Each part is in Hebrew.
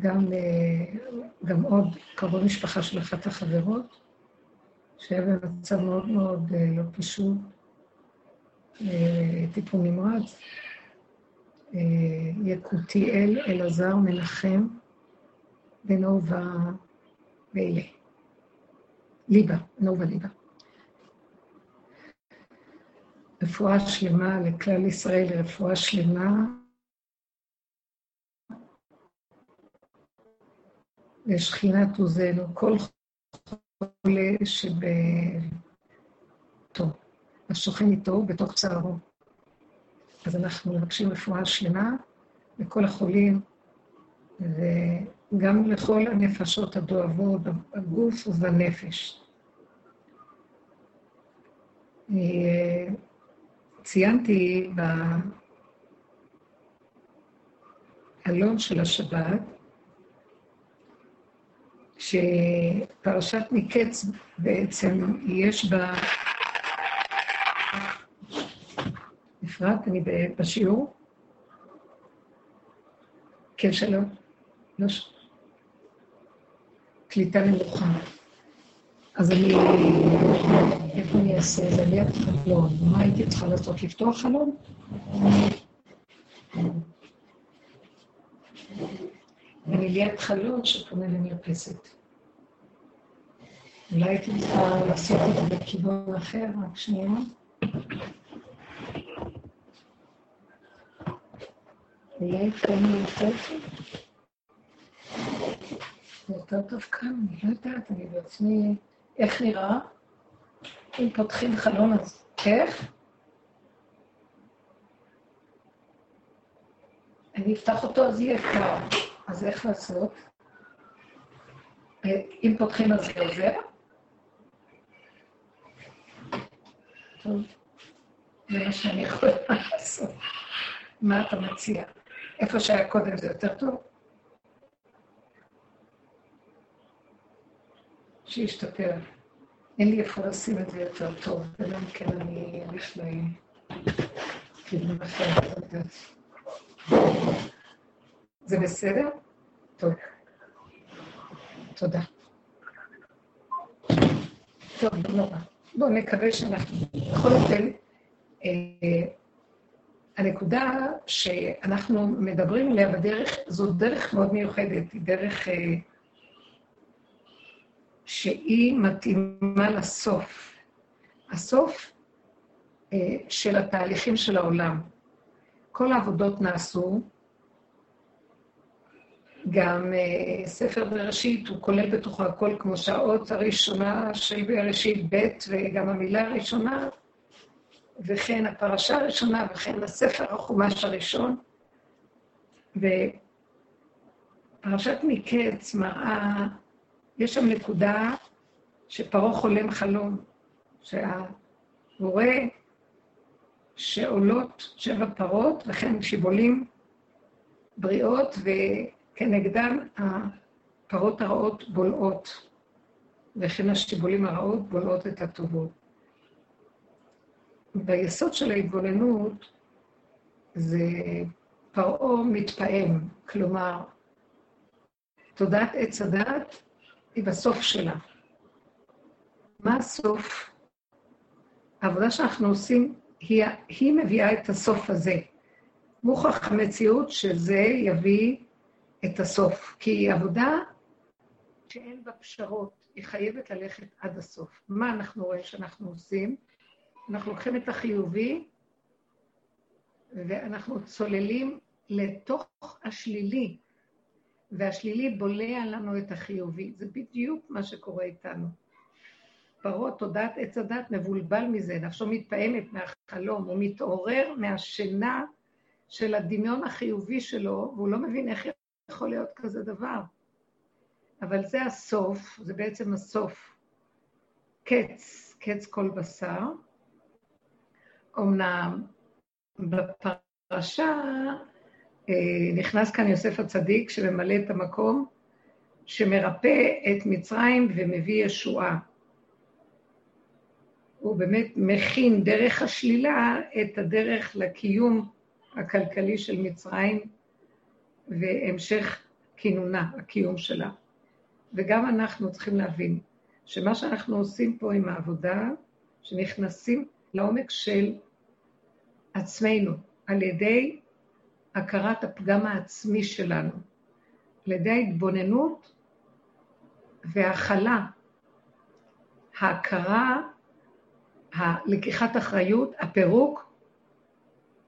גם, אה, גם עוד קרוב משפחה של אחת החברות, שהיה במצב מאוד מאוד אה, לא פשוט, אה, טיפול נמרץ, יקותיאל אלעזר מנחם ונובה ואלה. ליבה, נובה ליבה. רפואה שלמה לכלל ישראל, רפואה שלמה לשכינת עוזנו, כל חולה שבתו, השוכן איתו בתוך צערו. אז אנחנו מבקשים רפואה שלמה לכל החולים, וגם לכל הנפשות הדואבות. אני אה, ציינתי בעלון של השבת, שפרשת מקץ בעצם יש בה... אפרת, אני בשיעור? כן, שלום. לא ש... קליטה נמוכה. אז אני... איפה אני אעשה? זה ליד חלון. מה הייתי צריכה לעשות? לפתוח חלון? ליד חלון שפונה למרפסת. אולי הייתי צריכה לעשות את זה בכיוון אחר, רק שנייה. אולי כאן יותר טוב? יותר טוב כאן, אני לא יודעת, אני בעצמי... איך נראה? אם פותחים חלון אז איך? אני אפתח אותו אז יהיה קר. אז איך לעשות? אם פותחים אז זה עוזר? טוב, זה מה שאני יכולה לעשות. מה אתה מציע? איפה שהיה קודם זה יותר טוב? שישתפר. אין לי איפה לשים את זה יותר טוב, אלא אם כן אני אלך לכיוון אחר. זה בסדר? טוב. תודה. טוב, נורא. בואו נקווה שאנחנו... בכל אופן, אה, הנקודה שאנחנו מדברים עליה בדרך, זו דרך מאוד מיוחדת, היא דרך אה, שהיא מתאימה לסוף. הסוף אה, של התהליכים של העולם. כל העבודות נעשו, גם uh, ספר בראשית, הוא כולל בתוכו הכל כמו שהאות הראשונה של בראשית ב' וגם המילה הראשונה, וכן הפרשה הראשונה, וכן הספר החומש הראשון. ופרשת מקץ מראה, יש שם נקודה שפרעה חולם חלום, שהבורא שעולות שבע פרות וכן שיבולים בריאות, וכנגדם הפרות הרעות בולעות, וכן השיבולים הרעות בולעות את הטובות. ביסוד של ההתבוננות זה פרעה מתפעם, כלומר, תודעת עץ הדת היא בסוף שלה. מה הסוף? העבודה שאנחנו עושים, היא, היא מביאה את הסוף הזה. מוכח המציאות שזה יביא את הסוף. כי היא עבודה שאין בה פשרות, היא חייבת ללכת עד הסוף. מה אנחנו רואים שאנחנו עושים? אנחנו לוקחים את החיובי ואנחנו צוללים לתוך השלילי, והשלילי בולע לנו את החיובי. זה בדיוק מה שקורה איתנו. פרעה, תודעת עץ הדת, מבולבל מזה, נפשו מתפעמת מהחלום, הוא מתעורר מהשינה של הדמיון החיובי שלו, והוא לא מבין איך יכול להיות כזה דבר. אבל זה הסוף, זה בעצם הסוף. קץ, קץ כל בשר. אמנם בפרשה אה, נכנס כאן יוסף הצדיק שממלא את המקום, שמרפא את מצרים ומביא ישועה. הוא באמת מכין דרך השלילה את הדרך לקיום הכלכלי של מצרים והמשך כינונה, הקיום שלה. וגם אנחנו צריכים להבין שמה שאנחנו עושים פה עם העבודה, שנכנסים לעומק של עצמנו, על ידי הכרת הפגם העצמי שלנו, על ידי ההתבוננות והכלה, ההכרה, הלקיחת אחריות, הפירוק,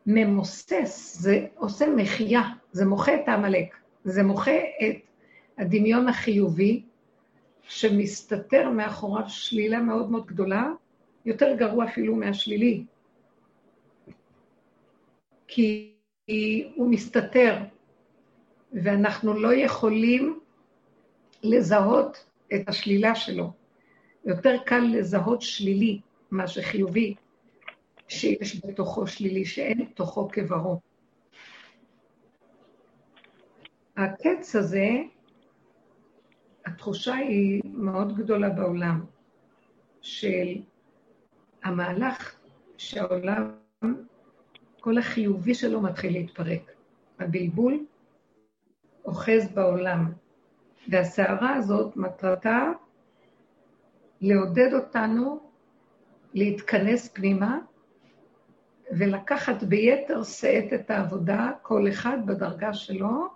ממוסס, זה עושה מחייה, זה מוחה את העמלק, זה מוחה את הדמיון החיובי, שמסתתר מאחוריו שלילה מאוד מאוד גדולה, יותר גרוע אפילו מהשלילי. כי הוא מסתתר, ואנחנו לא יכולים לזהות את השלילה שלו. יותר קל לזהות שלילי מאשר חיובי, שיש בתוכו שלילי, שאין בתוכו כברו. הקץ הזה, התחושה היא מאוד גדולה בעולם, של המהלך שהעולם, כל החיובי שלו מתחיל להתפרק. הבלבול אוחז בעולם, והסערה הזאת מטרתה לעודד אותנו להתכנס פנימה ולקחת ביתר שאת את העבודה, כל אחד בדרגה שלו,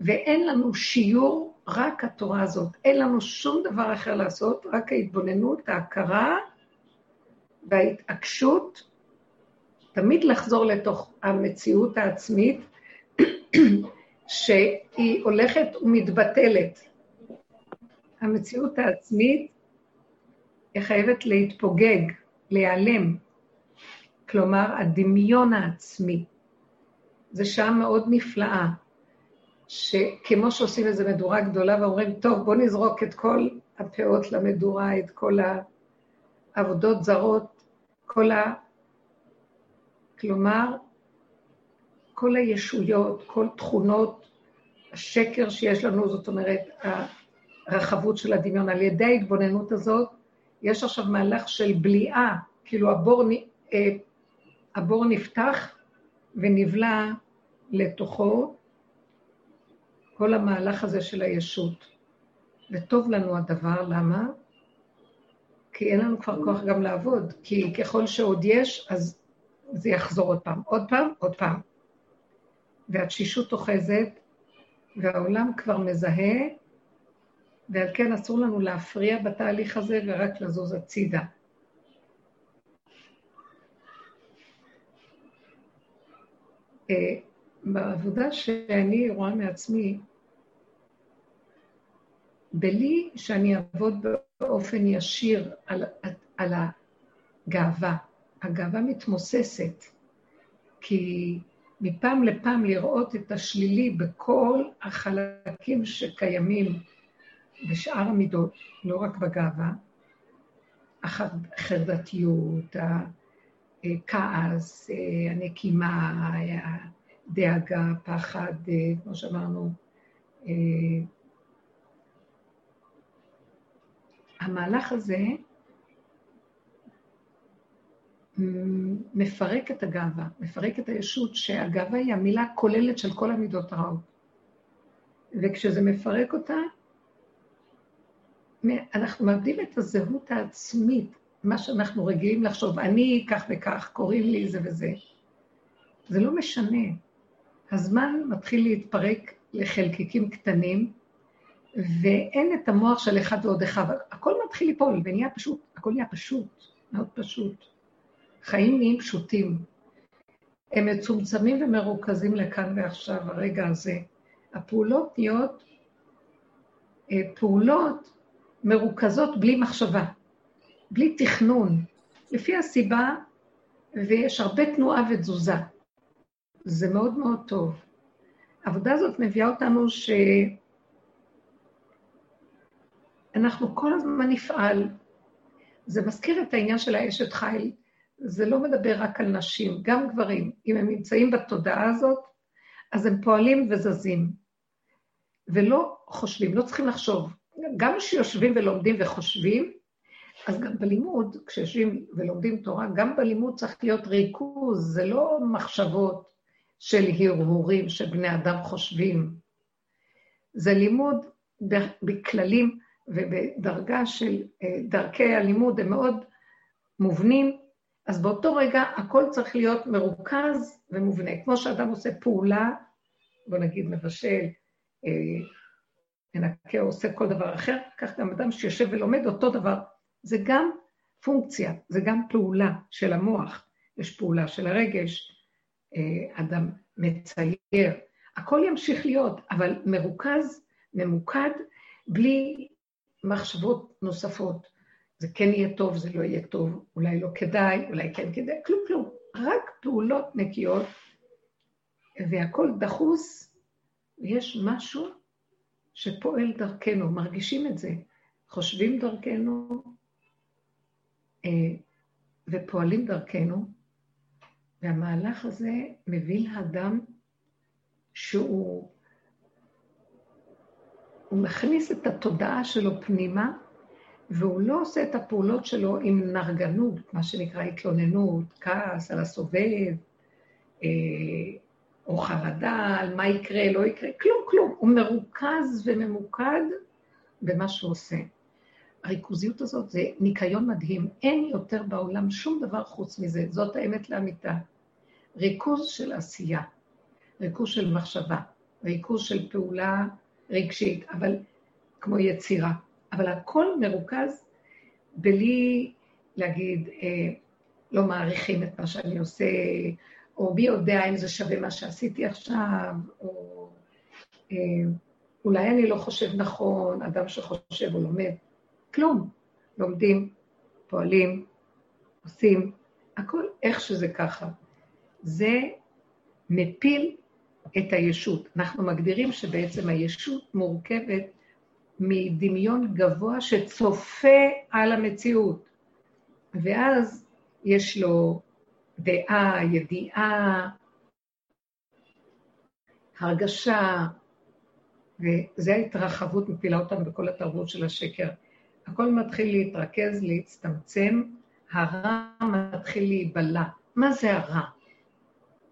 ואין לנו שיעור, רק התורה הזאת. אין לנו שום דבר אחר לעשות, רק ההתבוננות, ההכרה וההתעקשות, תמיד לחזור לתוך המציאות העצמית, שהיא הולכת ומתבטלת. המציאות העצמית היא חייבת להתפוגג, להיעלם. כלומר, הדמיון העצמי. זו שעה מאוד נפלאה, שכמו שעושים איזו מדורה גדולה ואומרים, טוב, בואו נזרוק את כל הפאות למדורה, את כל העבודות זרות, כל ה... כלומר, כל הישויות, כל תכונות השקר שיש לנו, זאת אומרת, הרחבות של הדמיון. על ידי ההתבוננות הזאת, יש עכשיו מהלך של בליעה, כאילו הבור, אה, הבור נפתח ונבלע לתוכו כל המהלך הזה של הישות. וטוב לנו הדבר, למה? כי אין לנו כבר כוח גם לעבוד, כי ככל שעוד יש, אז זה יחזור עוד פעם, עוד פעם, עוד פעם. והתשישות אוחזת, והעולם כבר מזהה, ועל כן אסור לנו להפריע בתהליך הזה ורק לזוז הצידה. בעבודה שאני רואה מעצמי, בלי שאני אעבוד באופן ישיר על, על הגאווה, הגאווה מתמוססת, כי מפעם לפעם לראות את השלילי בכל החלקים שקיימים בשאר המידות, לא רק בגאווה, החרדתיות, הכעס, הנקימה, הדאגה, פחד, כמו שאמרנו, המהלך הזה מפרק את הגאווה, מפרק את הישות, שהגאווה היא המילה הכוללת של כל המידות הרעות. וכשזה מפרק אותה, אנחנו מאבדים את הזהות העצמית, מה שאנחנו רגילים לחשוב, אני כך וכך, קוראים לי זה וזה. זה לא משנה. הזמן מתחיל להתפרק לחלקיקים קטנים, ואין את המוח של אחד ועוד אחד, הכל מתחיל ליפול ונהיה פשוט, הכל נהיה פשוט, מאוד פשוט. חיים נהיים פשוטים. הם מצומצמים ומרוכזים לכאן ועכשיו, הרגע הזה. הפעולות נהיות אה, פעולות מרוכזות בלי מחשבה, בלי תכנון, לפי הסיבה, ויש הרבה תנועה ותזוזה. זה מאוד מאוד טוב. העבודה הזאת מביאה אותנו שאנחנו כל הזמן נפעל. זה מזכיר את העניין של האשת חיל, זה לא מדבר רק על נשים, גם גברים. אם הם נמצאים בתודעה הזאת, אז הם פועלים וזזים. ולא חושבים, לא צריכים לחשוב. גם כשיושבים ולומדים וחושבים, אז גם בלימוד, כשיושבים ולומדים תורה, גם בלימוד צריך להיות ריכוז, זה לא מחשבות של הרהורים שבני אדם חושבים. זה לימוד בכללים ובדרגה של אה, דרכי הלימוד, הם מאוד מובנים, אז באותו רגע הכל צריך להיות מרוכז ומובנה. כמו שאדם עושה פעולה, בוא נגיד מבשל, אה, מנקה או עושה כל דבר אחר, כך גם אדם שיושב ולומד אותו דבר. זה גם פונקציה, זה גם פעולה של המוח, יש פעולה של הרגש, אה, אדם מצייר, הכל ימשיך להיות, אבל מרוכז, ממוקד, בלי מחשבות נוספות. זה כן יהיה טוב, זה לא יהיה טוב, אולי לא כדאי, אולי כן כדאי, כלום כלום. רק פעולות נקיות, והכל דחוס, ויש משהו שפועל דרכנו, מרגישים את זה, חושבים דרכנו ופועלים דרכנו, והמהלך הזה מביא לאדם שהוא הוא מכניס את התודעה שלו פנימה, והוא לא עושה את הפעולות שלו עם נרגנות, מה שנקרא התלוננות, כעס על הסובב, אה, או חרדה על מה יקרה, לא יקרה, כלום, כלום. הוא מרוכז וממוקד במה שהוא עושה. הריכוזיות הזאת זה ניקיון מדהים. אין יותר בעולם שום דבר חוץ מזה, זאת האמת לאמיתה. ריכוז של עשייה, ריכוז של מחשבה, ריכוז של פעולה רגשית, אבל כמו יצירה. אבל הכל מרוכז בלי להגיד, אה, לא מעריכים את מה שאני עושה, או מי יודע אם זה שווה מה שעשיתי עכשיו, או אה, אולי אני לא חושב נכון, אדם שחושב או לומד. כלום. לומדים, פועלים, עושים, הכל איך שזה ככה. זה מפיל את הישות. אנחנו מגדירים שבעצם הישות מורכבת מדמיון גבוה שצופה על המציאות. ואז יש לו דעה, ידיעה, הרגשה, וזו ההתרחבות מפילה אותנו בכל התרבות של השקר. הכל מתחיל להתרכז, להצטמצם, הרע מתחיל להיבלע. מה זה הרע?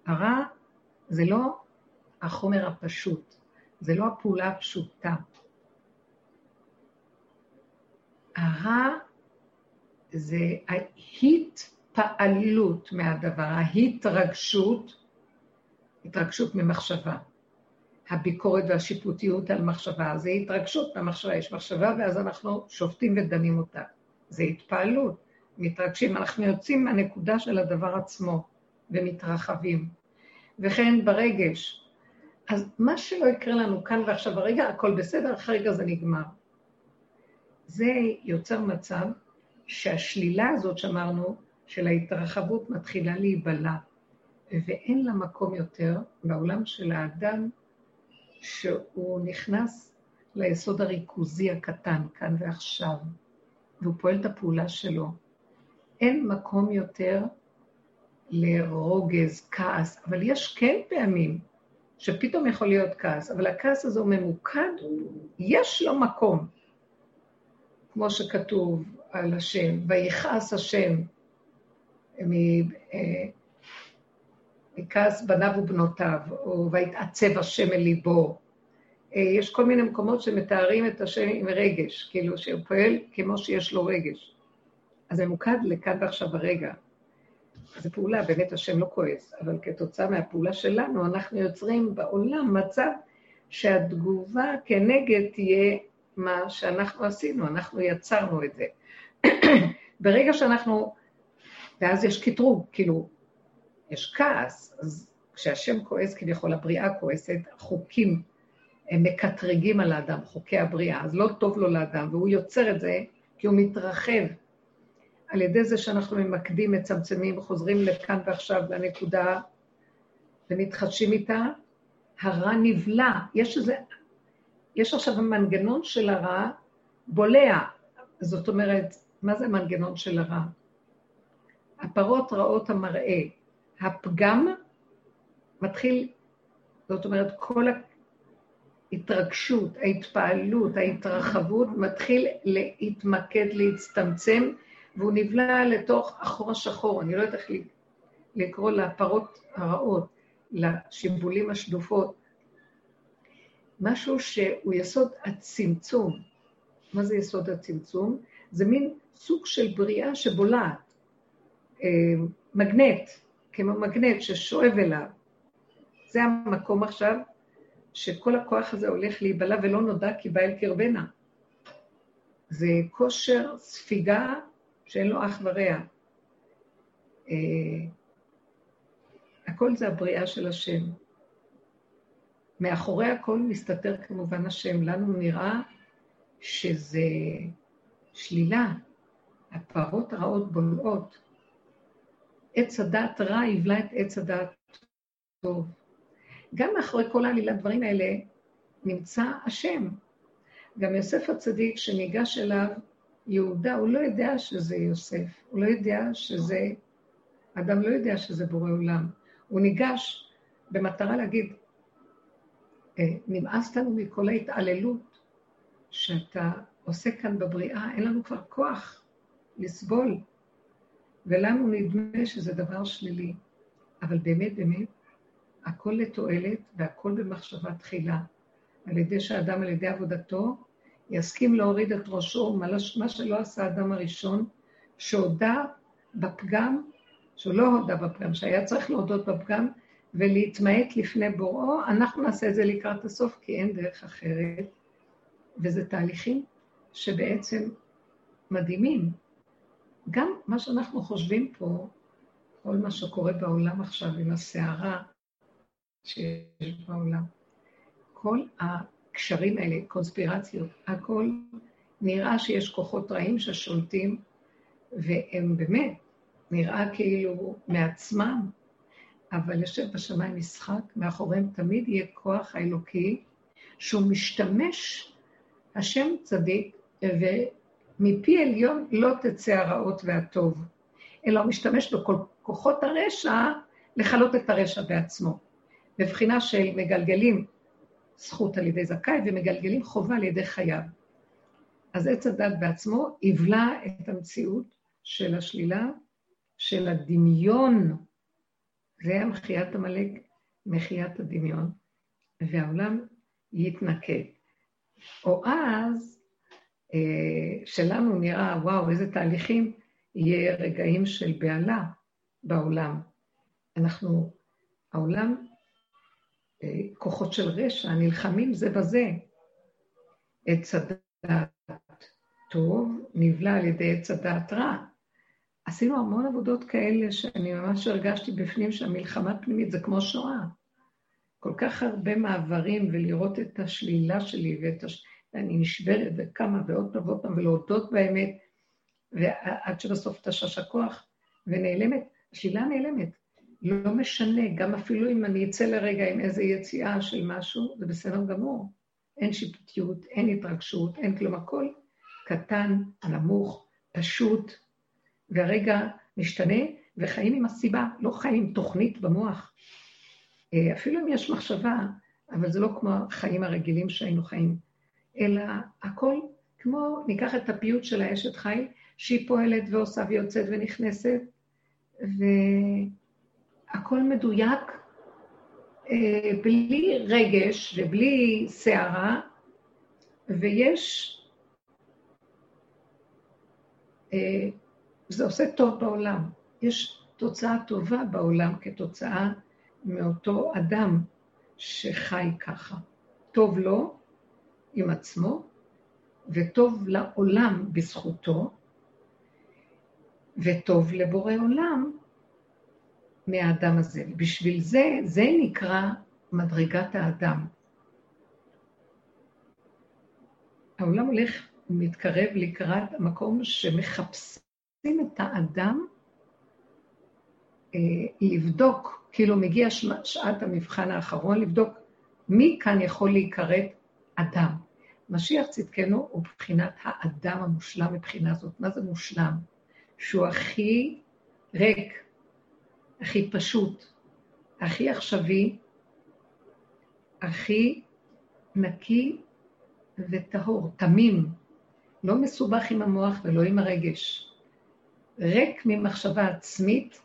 הרע זה לא החומר הפשוט, זה לא הפעולה הפשוטה. הרע זה ההתפעלות מהדבר, ההתרגשות, התרגשות ממחשבה. הביקורת והשיפוטיות על מחשבה, זה התרגשות מהמחשבה, יש מחשבה ואז אנחנו שופטים ודנים אותה. זה התפעלות, מתרגשים, אנחנו יוצאים מהנקודה של הדבר עצמו ומתרחבים. וכן ברגש, אז מה שלא יקרה לנו כאן ועכשיו, הרגע הכל בסדר, אחרי רגע זה נגמר. זה יוצר מצב שהשלילה הזאת שאמרנו, של ההתרחבות מתחילה להיבלע, ואין לה מקום יותר בעולם של האדם שהוא נכנס ליסוד הריכוזי הקטן, כאן ועכשיו, והוא פועל את הפעולה שלו. אין מקום יותר לרוגז, כעס, אבל יש כן פעמים שפתאום יכול להיות כעס, אבל הכעס הזה הוא ממוקד, יש לו מקום. כמו שכתוב על השם, ויכעס השם אה, מכעס בניו ובנותיו, או ויתעצב השם אל ליבו. אה, יש כל מיני מקומות שמתארים את השם עם רגש, כאילו שהוא פועל כמו שיש לו רגש. אז ממוקד לכאן ועכשיו הרגע. זו פעולה, באמת השם לא כועס, אבל כתוצאה מהפעולה שלנו, אנחנו יוצרים בעולם מצב שהתגובה כנגד תהיה מה שאנחנו עשינו, אנחנו יצרנו את זה. ברגע שאנחנו, ואז יש קטרוג, כאילו, יש כעס, אז כשהשם כועס, כביכול הבריאה כועסת, חוקים הם מקטרגים על האדם, חוקי הבריאה, אז לא טוב לו לאדם, והוא יוצר את זה כי הוא מתרחב על ידי זה שאנחנו ממקדים, מצמצמים, חוזרים לכאן ועכשיו לנקודה ומתחדשים איתה, הרע נבלע. יש איזה, יש עכשיו המנגנון של הרע בולע. זאת אומרת, מה זה המנגנון של הרע? הפרות רעות המראה. הפגם מתחיל, זאת אומרת, כל ההתרגשות, ההתפעלות, ההתרחבות, מתחיל להתמקד, להצטמצם, והוא נבלע לתוך החור השחור, אני לא יודעת איך לקרוא לפרות הרעות, לשיבולים השדופות. משהו שהוא יסוד הצמצום. מה זה יסוד הצמצום? זה מין סוג של בריאה שבולעת. אה, מגנט, כמו מגנט ששואב אליו. זה המקום עכשיו שכל הכוח הזה הולך להיבלע ולא נודע כי בא אל קרבנה. זה כושר ספיגה שאין לו אח ורע. אה, הכל זה הבריאה של השם. מאחורי הכל מסתתר כמובן השם. לנו נראה שזה שלילה. הפרות הרעות בולעות. עץ הדעת רע יבלע את עץ הדעת טוב. גם מאחורי כל העלילת דברים האלה נמצא השם. גם יוסף הצדיק שניגש אליו יהודה, הוא לא יודע שזה יוסף, הוא לא יודע שזה, אדם לא יודע שזה בורא עולם. הוא ניגש במטרה להגיד, אה, נמאס לנו מכל ההתעללות שאתה עושה כאן בבריאה, אין לנו כבר כוח לסבול, ולנו נדמה שזה דבר שלילי. אבל באמת, באמת, הכל לתועלת והכל במחשבה תחילה. על ידי שהאדם, על ידי עבודתו, יסכים להוריד את ראשו, מה שלא עשה האדם הראשון, שהודה בפגם, שהוא לא הודה בפגם, שהיה צריך להודות בפגם ולהתמעט לפני בוראו, אנחנו נעשה את זה לקראת הסוף, כי אין דרך אחרת. וזה תהליכים שבעצם מדהימים. גם מה שאנחנו חושבים פה, כל מה שקורה בעולם עכשיו עם הסערה שיש בעולם, כל הקשרים האלה, קונספירציות, הכל נראה שיש כוחות רעים ששולטים, והם באמת, נראה כאילו מעצמם, אבל יושב בשמיים משחק, מאחוריהם תמיד יהיה כוח האלוקי, שהוא משתמש, השם צדיק, ומפי עליון לא תצא הרעות והטוב, אלא הוא משתמש בכוחות הרשע לכלות את הרשע בעצמו. בבחינה של מגלגלים זכות על ידי זכאי ומגלגלים חובה על ידי חייו. אז עץ הדת בעצמו יבלע את המציאות של השלילה, של הדמיון, זה היה מחיית עמלק, מחיית הדמיון, והעולם יתנקד. או אז, שלנו נראה, וואו, איזה תהליכים, יהיה רגעים של בהלה בעולם. אנחנו, העולם כוחות של רשע נלחמים זה בזה. עץ הדעת טוב נבלע על ידי עץ הדעת רע. עשינו המון עבודות כאלה שאני ממש הרגשתי בפנים שהמלחמה פנימית זה כמו שואה. כל כך הרבה מעברים ולראות את השלילה שלי ואת הש... ואני נשברת וקמה ועוד פעם ועוד פעם ולהודות באמת, ועד שבסוף תשש הכוח ונעלמת, השלילה נעלמת. לא משנה, גם אפילו אם אני אצא לרגע עם איזו יציאה של משהו, זה בסדר גמור. אין שיפוטיות, אין התרגשות, אין כלום, הכל קטן, נמוך, פשוט, והרגע משתנה, וחיים עם הסיבה, לא חיים עם תוכנית במוח. אה, אפילו אם יש מחשבה, אבל זה לא כמו החיים הרגילים שהיינו חיים, אלא הכל כמו, ניקח את הפיוט של האשת חיל, שהיא פועלת ועושה ויוצאת ונכנסת, ו... הכל מדויק, אה, בלי רגש ובלי סערה, ויש... אה, זה עושה טוב בעולם. יש תוצאה טובה בעולם כתוצאה מאותו אדם שחי ככה. טוב לו עם עצמו, וטוב לעולם בזכותו, וטוב לבורא עולם מהאדם הזה. בשביל זה, זה נקרא מדרגת האדם. העולם הולך, מתקרב לקראת המקום שמחפשים את האדם אה, לבדוק, כאילו מגיע שעת המבחן האחרון, לבדוק מי כאן יכול להיכרת אדם. משיח צדקנו הוא מבחינת האדם המושלם מבחינה זאת. מה זה מושלם? שהוא הכי ריק, הכי פשוט, הכי עכשווי, הכי נקי וטהור, תמים, לא מסובך עם המוח ולא עם הרגש. ריק ממחשבה עצמית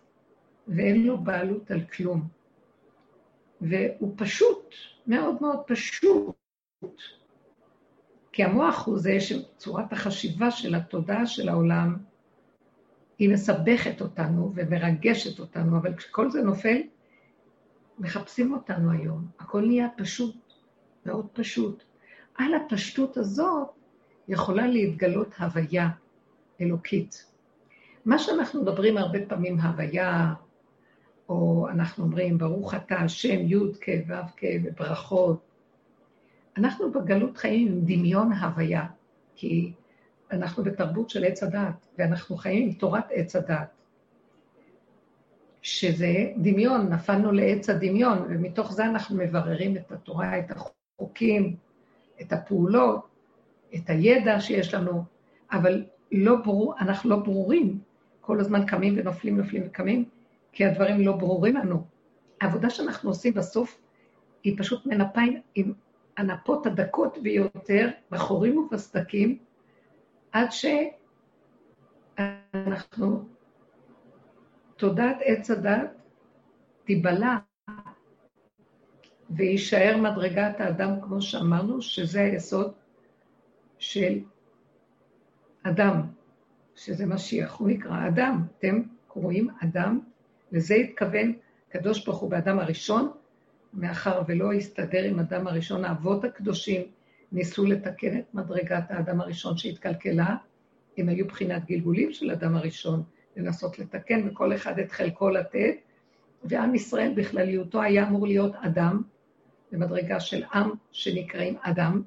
ואין לו בעלות על כלום. והוא פשוט, מאוד מאוד פשוט. כי המוח הוא זה שצורת החשיבה של התודעה של העולם, היא מסבכת אותנו ומרגשת אותנו, אבל כשכל זה נופל, מחפשים אותנו היום. הכל נהיה פשוט, מאוד פשוט. על הפשטות הזאת יכולה להתגלות הוויה אלוקית. מה שאנחנו מדברים הרבה פעמים, הוויה, או אנחנו אומרים, ברוך אתה השם י' כ' ו' כ' וברכות, אנחנו בגלות חיים עם דמיון הוויה, כי אנחנו בתרבות של עץ הדת, ואנחנו חיים עם תורת עץ הדת, שזה דמיון, נפלנו לעץ הדמיון, ומתוך זה אנחנו מבררים את התורה, את החוקים, את הפעולות, את הידע שיש לנו, אבל לא ברור, אנחנו לא ברורים. כל הזמן קמים ונופלים, נופלים וקמים, כי הדברים לא ברורים לנו. העבודה שאנחנו עושים בסוף היא פשוט מנפה עם הנפות הדקות ביותר, בחורים ובסדקים, עד שאנחנו, תודעת עץ הדת תיבלע ויישאר מדרגת האדם, כמו שאמרנו, שזה היסוד של אדם, שזה משיח, הוא נקרא אדם. אתם קוראים אדם, לזה התכוון הקדוש ברוך הוא באדם הראשון, מאחר ולא הסתדר עם אדם הראשון, האבות הקדושים ניסו לתקן את מדרגת האדם הראשון שהתקלקלה, הם היו בחינת גלגולים של אדם הראשון, לנסות לתקן, וכל אחד את חלקו לתת, ועם ישראל בכלליותו היה אמור להיות אדם, במדרגה של עם שנקראים אדם,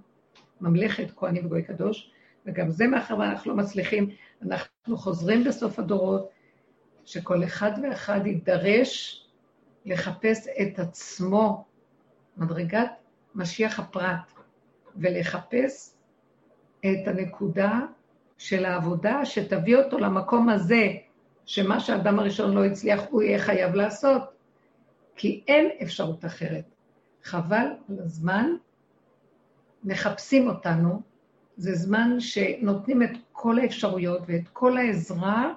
ממלכת כהנים וגוי קדוש, וגם זה מאחר ואנחנו לא מצליחים, אנחנו חוזרים בסוף הדורות, שכל אחד ואחד יידרש לחפש את עצמו, מדרגת משיח הפרט, ולחפש את הנקודה של העבודה שתביא אותו למקום הזה, שמה שהאדם הראשון לא הצליח, הוא יהיה חייב לעשות, כי אין אפשרות אחרת. חבל על הזמן, מחפשים אותנו, זה זמן שנותנים את כל האפשרויות ואת כל העזרה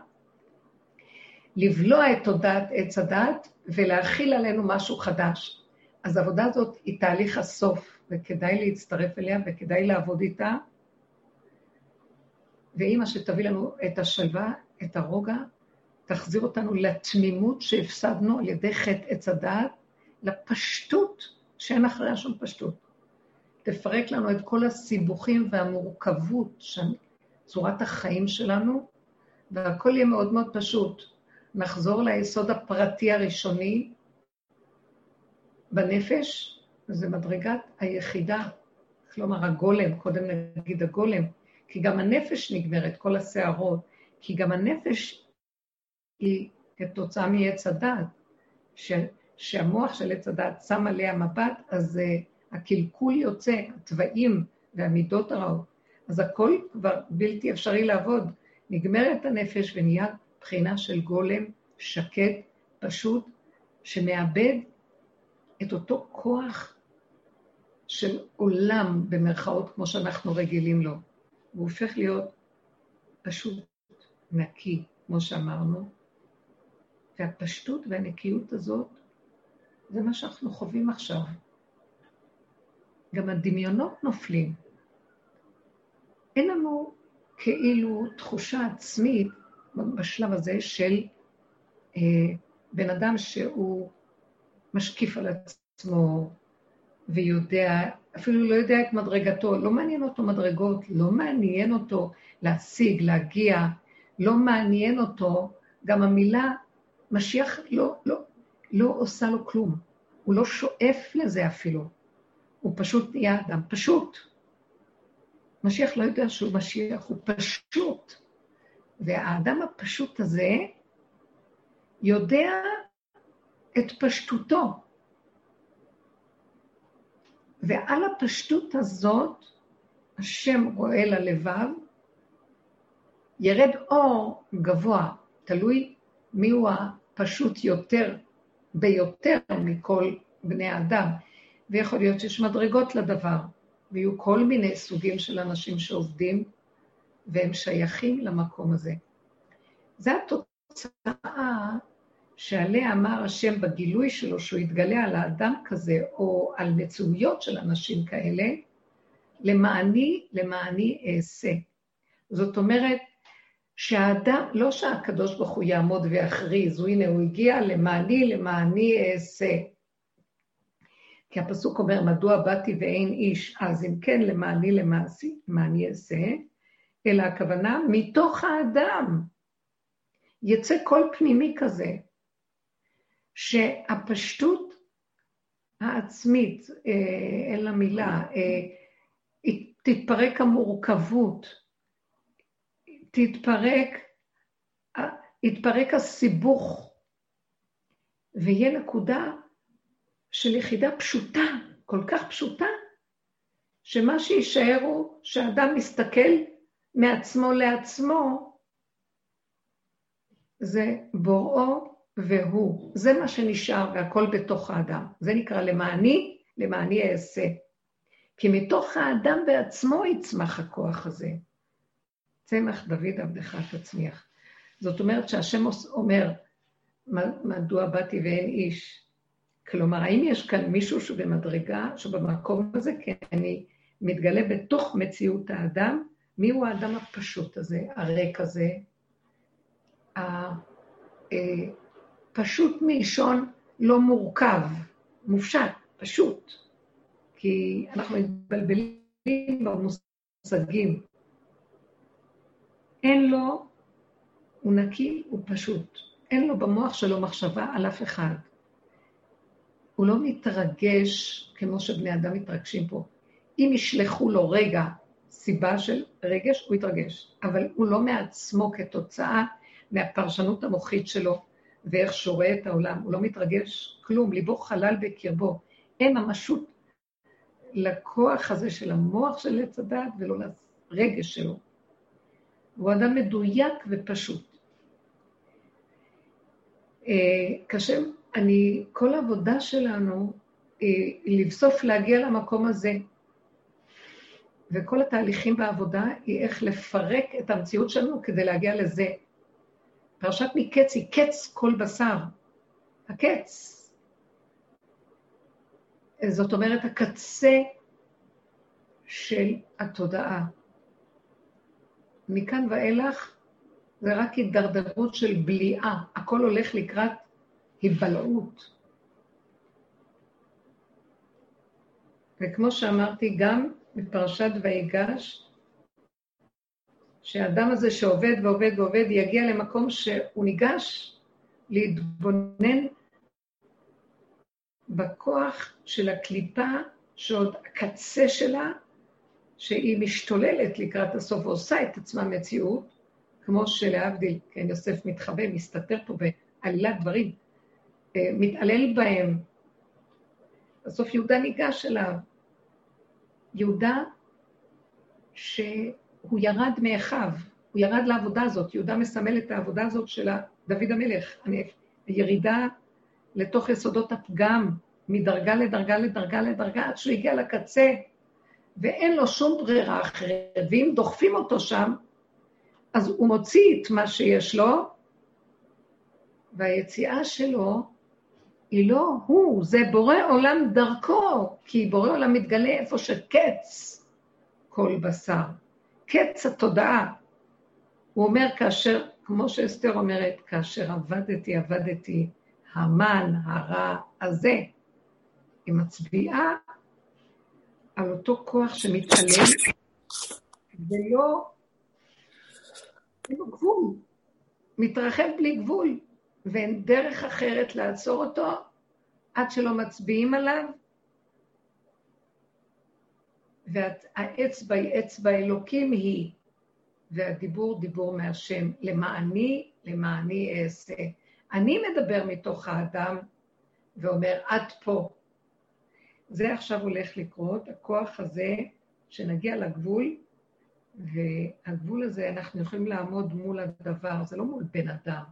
לבלוע את תודעת עץ הדת ולהכיל עלינו משהו חדש. אז העבודה הזאת היא תהליך הסוף, וכדאי להצטרף אליה וכדאי לעבוד איתה. והיא מה שתביא לנו את השלווה, את הרוגע, תחזיר אותנו לתמימות שהפסדנו על ידי חטא עץ הדעת, לפשטות שאין אחריה שום פשטות. תפרק לנו את כל הסיבוכים והמורכבות של צורת החיים שלנו, והכל יהיה מאוד מאוד פשוט. נחזור ליסוד הפרטי הראשוני בנפש, זה מדרגת היחידה, כלומר הגולם, קודם נגיד הגולם, כי גם הנפש נגמרת, כל הסערות, כי גם הנפש היא כתוצאה מעץ הדת, ש, שהמוח של עץ הדת שם עליה מבט, אז uh, הקלקול יוצא, התוואים והמידות הרעות, אז הכל כבר בלתי אפשרי לעבוד. נגמרת הנפש ונהיה בחינה של גולם שקט, פשוט, שמאבד את אותו כוח של עולם, במרכאות, כמו שאנחנו רגילים לו. הוא הופך להיות פשוט נקי, כמו שאמרנו, והפשטות והנקיות הזאת, זה מה שאנחנו חווים עכשיו. גם הדמיונות נופלים. אין לנו כאילו תחושה עצמית בשלב הזה של אה, בן אדם שהוא משקיף על עצמו ויודע, אפילו לא יודע את מדרגתו, לא מעניין אותו מדרגות, לא מעניין אותו להשיג, להגיע, לא מעניין אותו, גם המילה משיח לא, לא, לא עושה לו כלום, הוא לא שואף לזה אפילו, הוא פשוט נהיה אדם פשוט. משיח לא יודע שהוא משיח, הוא פשוט. והאדם הפשוט הזה יודע את פשטותו. ועל הפשטות הזאת, השם רואה ללבב, ירד אור גבוה, תלוי מיהו הפשוט יותר, ביותר מכל בני האדם, ויכול להיות שיש מדרגות לדבר, ויהיו כל מיני סוגים של אנשים שעובדים, והם שייכים למקום הזה. זו התוצאה שעליה אמר השם בגילוי שלו, שהוא יתגלה על האדם כזה, או על מצויות של אנשים כאלה, למעני, למעני אעשה. זאת אומרת, שהאדם, לא שהקדוש ברוך הוא יעמוד ויכריז, הוא הנה הוא הגיע למעני, למעני אעשה. כי הפסוק אומר, מדוע באתי ואין איש, אז אם כן, למעני למעשי, למעני אעשה, אלא הכוונה, מתוך האדם יצא קול פנימי כזה, שהפשטות העצמית, אה, אין לה מילה, אה, תתפרק המורכבות, תתפרק, יתפרק הסיבוך, ויהיה נקודה של יחידה פשוטה, כל כך פשוטה, שמה שיישאר הוא שאדם מסתכל מעצמו לעצמו, זה בוראו והוא. זה מה שנשאר, והכל בתוך האדם. זה נקרא למעני, למעני אעשה. כי מתוך האדם בעצמו יצמח הכוח הזה. צמח דוד עבדך תצמיח. זאת אומרת שהשם אומר, מדוע באתי ואין איש? כלומר, האם יש כאן מישהו שבמדרגה, שבמקום הזה, כי אני מתגלה בתוך מציאות האדם, מיהו האדם הפשוט הזה, הריק הזה, הפשוט מלשון לא מורכב, מופשט, פשוט, כי אנחנו מתבלבלים במושגים. אין לו, הוא נקי, הוא פשוט. אין לו במוח שלו מחשבה על אף אחד. הוא לא מתרגש כמו שבני אדם מתרגשים פה. אם ישלחו לו רגע סיבה של רגש, הוא יתרגש. אבל הוא לא מעצמו כתוצאה מהפרשנות המוחית שלו ואיך שהוא רואה את העולם. הוא לא מתרגש כלום, ליבו חלל בקרבו. אין ממשות לכוח הזה של המוח של עץ הדת ולא לרגש שלו. הוא אדם מדויק ופשוט. אה, קשה, אני, כל העבודה שלנו היא לבסוף להגיע למקום הזה. וכל התהליכים בעבודה היא איך לפרק את המציאות שלנו כדי להגיע לזה. פרשת מקץ היא קץ כל בשר. הקץ. זאת אומרת, הקצה של התודעה. מכאן ואילך זה רק הידרדרות של בליעה, הכל הולך לקראת היבלעות. וכמו שאמרתי, גם בפרשת ויגש, שהאדם הזה שעובד ועובד ועובד יגיע למקום שהוא ניגש להתבונן בכוח של הקליפה, שעוד הקצה שלה, שהיא משתוללת לקראת הסוף ועושה את עצמה מציאות, כמו שלהבדיל, כן, יוסף מתחבא, מסתתר פה בעלילת דברים, אה, מתעלל בהם. בסוף יהודה ניגש אליו. יהודה, שהוא ירד מאחיו, הוא ירד לעבודה הזאת, יהודה מסמל את העבודה הזאת של דוד המלך, הירידה לתוך יסודות הפגם, מדרגה לדרגה לדרגה לדרגה, עד שהוא הגיע לקצה, ואין לו שום ברירה אחרת, ואם דוחפים אותו שם, אז הוא מוציא את מה שיש לו, והיציאה שלו היא לא הוא, זה בורא עולם דרכו, כי בורא עולם מתגלה איפה שקץ כל בשר, קץ התודעה. הוא אומר כאשר, כמו שאסתר אומרת, כאשר עבדתי, עבדתי, המן הרע הזה. היא מצביעה על אותו כוח שמתעלם, ולא, אין לו גבול, מתרחב בלי גבול, ואין דרך אחרת לעצור אותו עד שלא מצביעים עליו, והאצבע היא אצבע אלוקים היא, והדיבור דיבור מהשם, למעני, למעני אעשה. אני מדבר מתוך האדם ואומר, עד פה. זה עכשיו הולך לקרות, הכוח הזה, שנגיע לגבול, והגבול הזה, אנחנו יכולים לעמוד מול הדבר, זה לא מול בן אדם,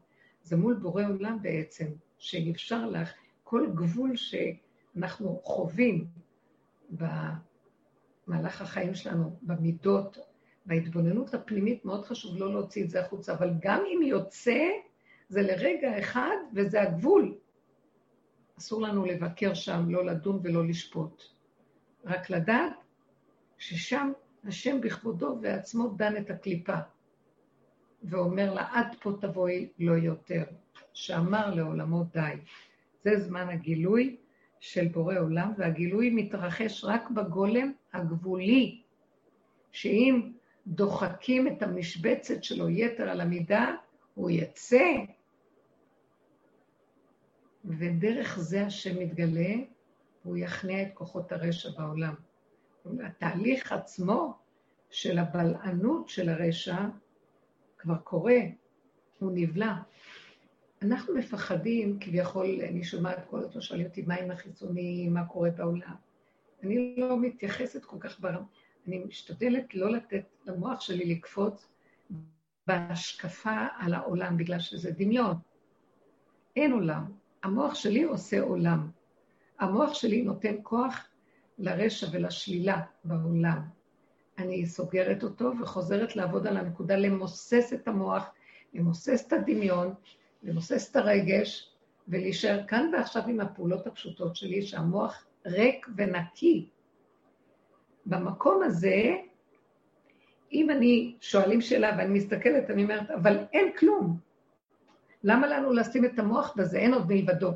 זה מול בורא עולם בעצם, שאפשר לך, כל גבול שאנחנו חווים במהלך החיים שלנו, במידות, בהתבוננות הפנימית, מאוד חשוב לא להוציא את זה החוצה, אבל גם אם יוצא, זה לרגע אחד וזה הגבול. אסור לנו לבקר שם, לא לדון ולא לשפוט. רק לדעת ששם השם בכבודו ועצמו דן את הקליפה, ואומר לה, עד פה תבואי לא יותר, שאמר לעולמו די. זה זמן הגילוי של בורא עולם, והגילוי מתרחש רק בגולם הגבולי, שאם דוחקים את המשבצת שלו יתר על המידה, הוא יצא, ודרך זה השם מתגלה, הוא יכניע את כוחות הרשע בעולם. התהליך עצמו של הבלענות של הרשע כבר קורה, הוא נבלע. אנחנו מפחדים, כביכול, אני שומעת כל הזמן, שואלים אותי, מה עם החיצונים, מה קורה בעולם? אני לא מתייחסת כל כך ברמה, אני משתדלת לא לתת למוח שלי לקפוץ בהשקפה על העולם, בגלל שזה דמיון. אין עולם. המוח שלי עושה עולם. המוח שלי נותן כוח לרשע ולשלילה בעולם. אני סוגרת אותו וחוזרת לעבוד על הנקודה, למוסס את המוח, למוסס את הדמיון, למוסס את הרגש, ולהישאר כאן ועכשיו עם הפעולות הפשוטות שלי, שהמוח ריק ונקי. במקום הזה, אם אני, שואלים שאלה ואני מסתכלת, אני אומרת, אבל אין כלום. למה לנו לשים את המוח בזה? אין עוד מלבדו.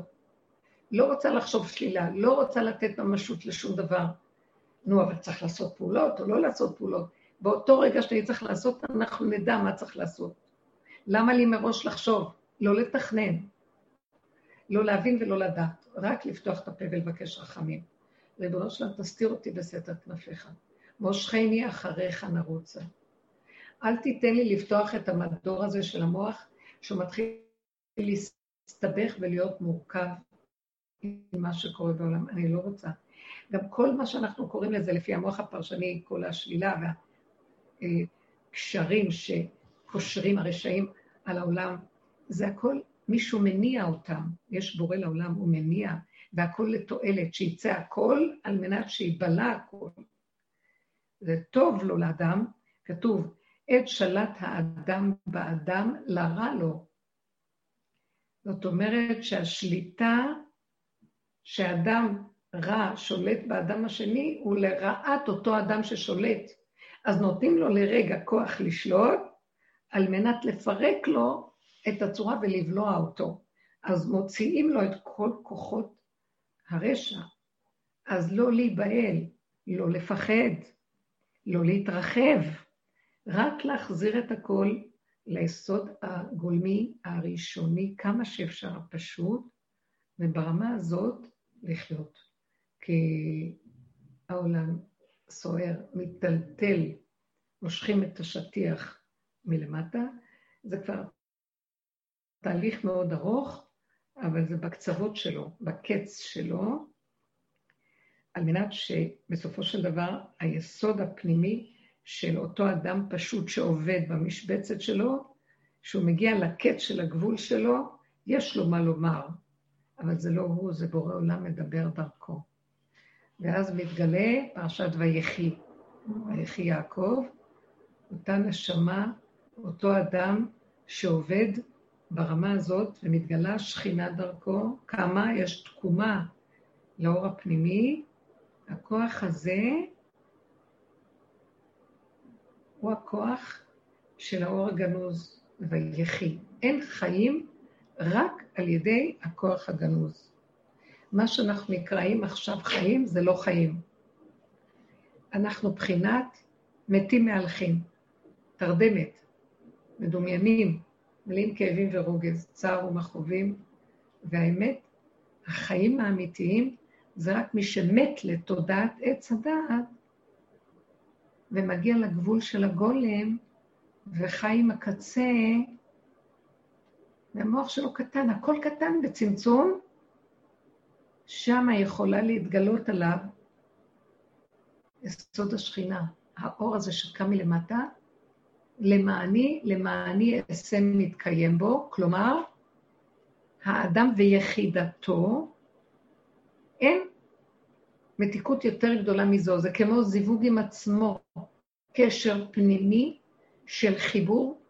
לא רוצה לחשוב שלילה, לא רוצה לתת ממשות לשום דבר. נו, אבל צריך לעשות פעולות או לא לעשות פעולות. באותו רגע שאני צריך לעשות, אנחנו נדע מה צריך לעשות. למה לי מראש לחשוב? לא לתכנן. לא להבין ולא לדעת, רק לפתוח את הפה ולבקש רחמים. ריבונו שלם, תסתיר אותי בסתר כנפיך. מושכני אחריך נרוצה. אל תיתן לי לפתוח את המדור הזה של המוח, שהוא מתחיל להסתבך ולהיות מורכב עם מה שקורה בעולם. אני לא רוצה. גם כל מה שאנחנו קוראים לזה, לפי המוח הפרשני, כל השלילה והקשרים שקושרים הרשעים על העולם, זה הכל, מישהו מניע אותם. יש בורא לעולם, הוא מניע, והכל לתועלת, שיצא הכל על מנת שיבלע הכל. זה טוב לו לאדם, כתוב, עת שלט האדם באדם, לרע לו. זאת אומרת שהשליטה שאדם רע שולט באדם השני הוא לרעת אותו אדם ששולט. אז נותנים לו לרגע כוח לשלוט, על מנת לפרק לו את הצורה ולבלוע אותו. אז מוציאים לו את כל כוחות הרשע. אז לא להיבהל, לא לפחד, לא להתרחב, רק להחזיר את הכל ליסוד הגולמי הראשוני, כמה שאפשר פשוט, וברמה הזאת לחיות. כי העולם סוער, מטלטל, מושכים את השטיח מלמטה, זה כבר תהליך מאוד ארוך, אבל זה בקצוות שלו, בקץ שלו, על מנת שבסופו של דבר היסוד הפנימי של אותו אדם פשוט שעובד במשבצת שלו, שהוא מגיע לקץ של הגבול שלו, יש לו מה לומר, אבל זה לא הוא, זה בורא עולם מדבר דרכו. ואז מתגלה פרשת ויחי, ויחי יעקב, אותה נשמה, אותו אדם שעובד ברמה הזאת ומתגלה שכינה דרכו, כמה יש תקומה לאור הפנימי, הכוח הזה הוא הכוח של האור הגנוז ויחי. אין חיים רק על ידי הכוח הגנוז. מה שאנחנו נקראים עכשיו חיים זה לא חיים. אנחנו בחינת מתים מהלכים, תרדמת, מדומיינים, מלאים כאבים ורוגז, צער ומכאובים, והאמת, החיים האמיתיים זה רק מי שמת לתודעת עץ הדעת ומגיע לגבול של הגולם וחי עם הקצה, והמוח שלו קטן, הכל קטן בצמצום, שם יכולה להתגלות עליו יסוד השכינה, האור הזה שקם מלמטה, למעני, למעני אעשה מתקיים בו, כלומר, האדם ויחידתו, אין מתיקות יותר גדולה מזו, זה כמו זיווג עם עצמו, קשר פנימי של חיבור.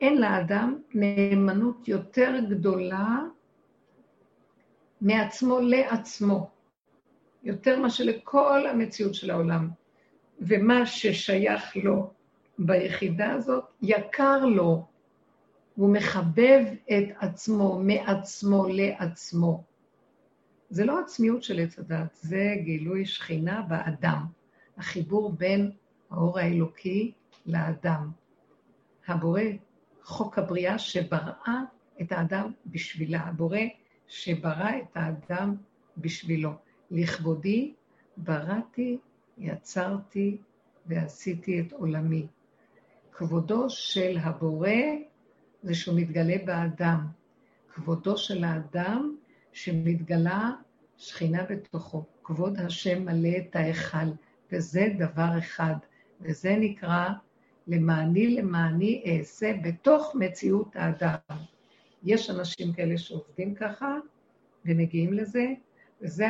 אין לאדם נאמנות יותר גדולה מעצמו לעצמו, יותר מאשר לכל המציאות של העולם. ומה ששייך לו ביחידה הזאת, יקר לו. הוא מחבב את עצמו, מעצמו לעצמו. זה לא עצמיות של עץ הדת, זה גילוי שכינה באדם. החיבור בין האור האלוקי לאדם. הבורא, חוק הבריאה שבראה את האדם בשבילה. הבורא שברא את האדם בשבילו. לכבודי בראתי, יצרתי ועשיתי את עולמי. כבודו של הבורא זה שהוא מתגלה באדם. כבודו של האדם שמתגלה שכינה בתוכו. כבוד השם מלא את ההיכל, וזה דבר אחד, וזה נקרא למעני למעני אעשה בתוך מציאות האדם. יש אנשים כאלה שעובדים ככה ומגיעים לזה, וזה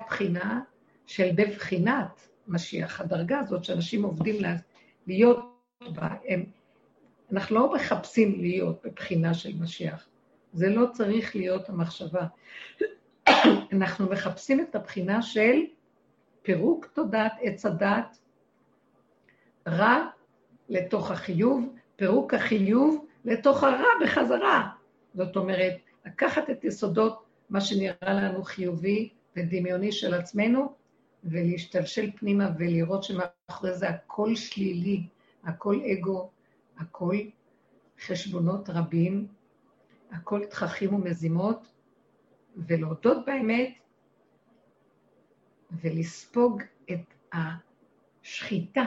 הבחינה של בבחינת משיח. הדרגה הזאת שאנשים עובדים להיות בה, הם, אנחנו לא מחפשים להיות בבחינה של משיח. זה לא צריך להיות המחשבה. אנחנו מחפשים את הבחינה של פירוק תודעת עץ הדת, רע לתוך החיוב, פירוק החיוב לתוך הרע בחזרה. זאת אומרת, לקחת את יסודות מה שנראה לנו חיובי ודמיוני של עצמנו, ולהשתלשל פנימה ולראות שמאחורי זה הכל שלילי, הכל אגו, הכל חשבונות רבים, הכל תככים ומזימות, ולהודות באמת ולספוג את השחיטה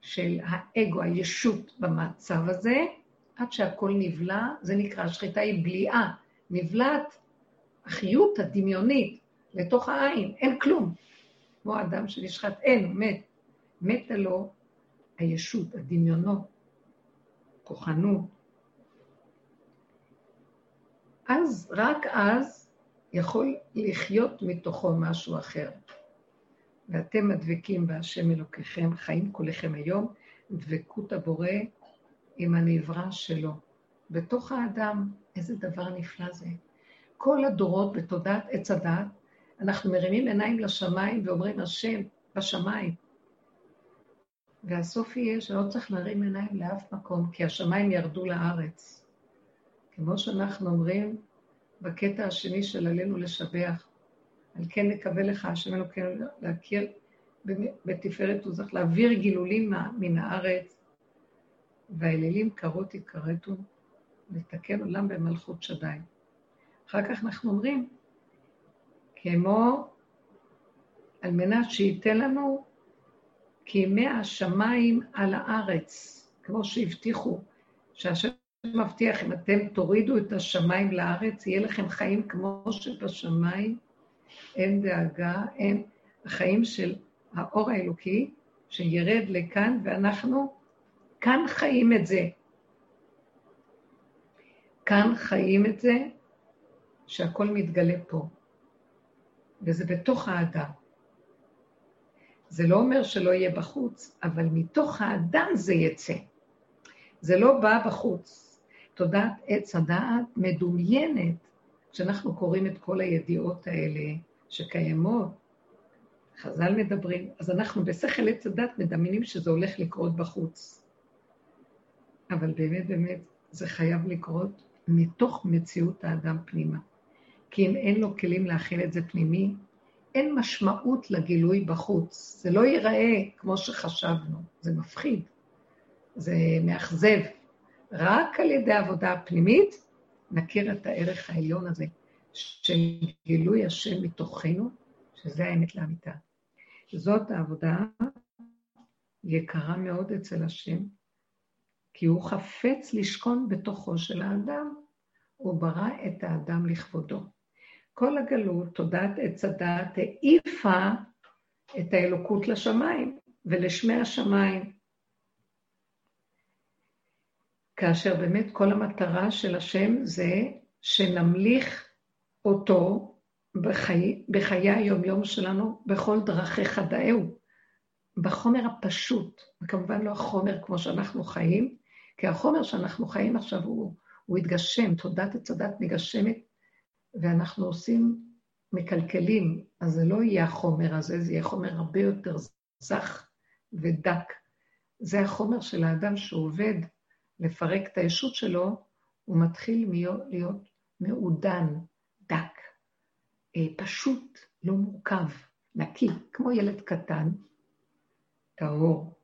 של האגו, הישות במצב הזה, עד שהכל נבלע, זה נקרא, השחיטה היא בליעה, נבלעת החיות הדמיונית לתוך העין, אין כלום. כמו אדם שנשחט, אין, הוא מת. מתה לו הישות, הדמיונות, כוחנות. אז, רק אז, יכול לחיות מתוכו משהו אחר. ואתם מדבקים בהשם אלוקיכם, חיים כולכם היום, דבקות הבורא עם הנברא שלו. בתוך האדם, איזה דבר נפלא זה. כל הדורות בתודעת עץ הדת, אנחנו מרימים עיניים לשמיים ואומרים, השם, בשמיים. והסוף יהיה שלא צריך להרים עיניים לאף מקום, כי השמיים ירדו לארץ. כמו שאנחנו אומרים בקטע השני של עלינו לשבח, על כן נקווה לך, השם אלוקינו, להכיר בתפארת וזך, להעביר גילולים מן הארץ, והאלילים קרות יכרתו, לתקן עולם במלכות שדי. אחר כך אנחנו אומרים, כמו על מנת שייתן לנו כימי השמיים על הארץ, כמו שהבטיחו, שהשם מבטיח, אם אתם תורידו את השמיים לארץ, יהיה לכם חיים כמו שבשמיים, אין דאגה, אין החיים של האור האלוקי, שירד לכאן, ואנחנו כאן חיים את זה. כאן חיים את זה, שהכל מתגלה פה. וזה בתוך האדם. זה לא אומר שלא יהיה בחוץ, אבל מתוך האדם זה יצא. זה לא בא בחוץ. תודעת עץ הדעת מדומיינת, כשאנחנו קוראים את כל הידיעות האלה שקיימות, חז"ל מדברים, אז אנחנו בשכל עץ הדת מדמיינים שזה הולך לקרות בחוץ. אבל באמת באמת זה חייב לקרות מתוך מציאות האדם פנימה. כי אם אין לו כלים להכיל את זה פנימי, אין משמעות לגילוי בחוץ. זה לא ייראה כמו שחשבנו, זה מפחיד, זה מאכזב. רק על ידי העבודה הפנימית נכיר את הערך העליון הזה של גילוי השם מתוכנו, שזה האמת לאמיתה. זאת העבודה יקרה מאוד אצל השם, כי הוא חפץ לשכון בתוכו של האדם, הוא ברא את האדם לכבודו. כל הגלות, תודעת עץ הדעת, העיפה את האלוקות לשמיים ולשמי השמיים. כאשר באמת כל המטרה של השם זה שנמליך אותו בחיי, בחיי היום-יום שלנו בכל דרכי חדאהו, בחומר הפשוט, וכמובן לא החומר כמו שאנחנו חיים, כי החומר שאנחנו חיים עכשיו הוא, הוא התגשם, תודעת הדת מגשמת ואנחנו עושים, מקלקלים, אז זה לא יהיה החומר הזה, זה יהיה חומר הרבה יותר זך ודק. זה החומר של האדם שעובד לפרק את הישות שלו, הוא מתחיל להיות מעודן, דק, אה, פשוט, לא מורכב, נקי, כמו ילד קטן, טהור.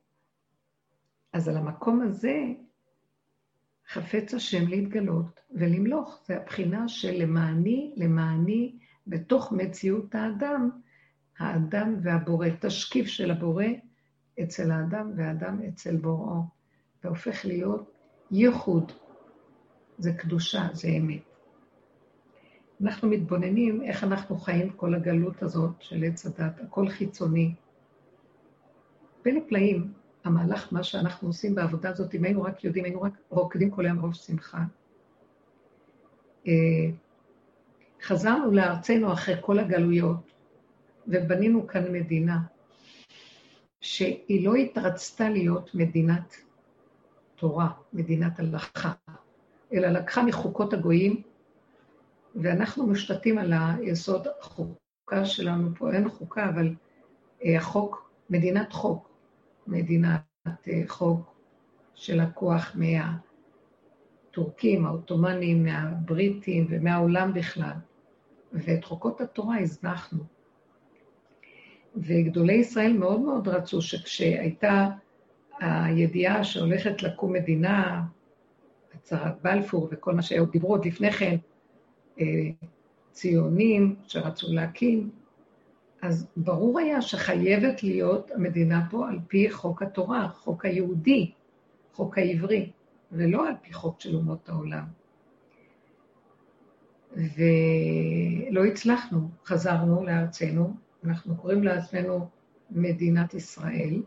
אז על המקום הזה חפץ השם להתגלות ולמלוך. זה הבחינה של למעני, למעני, בתוך מציאות האדם, האדם והבורא, תשקיף של הבורא אצל האדם והאדם אצל בוראו. זה הופך להיות ייחוד, זה קדושה, זה אמת. אנחנו מתבוננים איך אנחנו חיים כל הגלות הזאת של עץ הדת, הכל חיצוני. בין הפלאים, המהלך, מה שאנחנו עושים בעבודה הזאת, אם היינו רק יודעים, היינו רק רוקדים כל היום רוב שמחה. אה, חזרנו לארצנו אחרי כל הגלויות, ובנינו כאן מדינה, שהיא לא התרצתה להיות מדינת תורה, מדינת הלכה, אלא לקחה מחוקות הגויים, ואנחנו מושתתים על היסוד החוקה שלנו פה, אין חוקה, אבל אה, החוק, מדינת חוק, מדינת אה, חוק שלקוח מהטורקים, העות'מאנים, מהבריטים ומהעולם בכלל. ואת חוקות התורה הזנחנו. וגדולי ישראל מאוד מאוד רצו שכשהייתה הידיעה שהולכת לקום מדינה, הצהרת בלפור וכל מה שהיו דיברו עוד לפני כן, אה, ציונים שרצו להקים, אז ברור היה שחייבת להיות המדינה פה על פי חוק התורה, חוק היהודי, חוק העברי, ולא על פי חוק של אומות העולם. ולא הצלחנו, חזרנו לארצנו, אנחנו קוראים לעצמנו מדינת ישראל.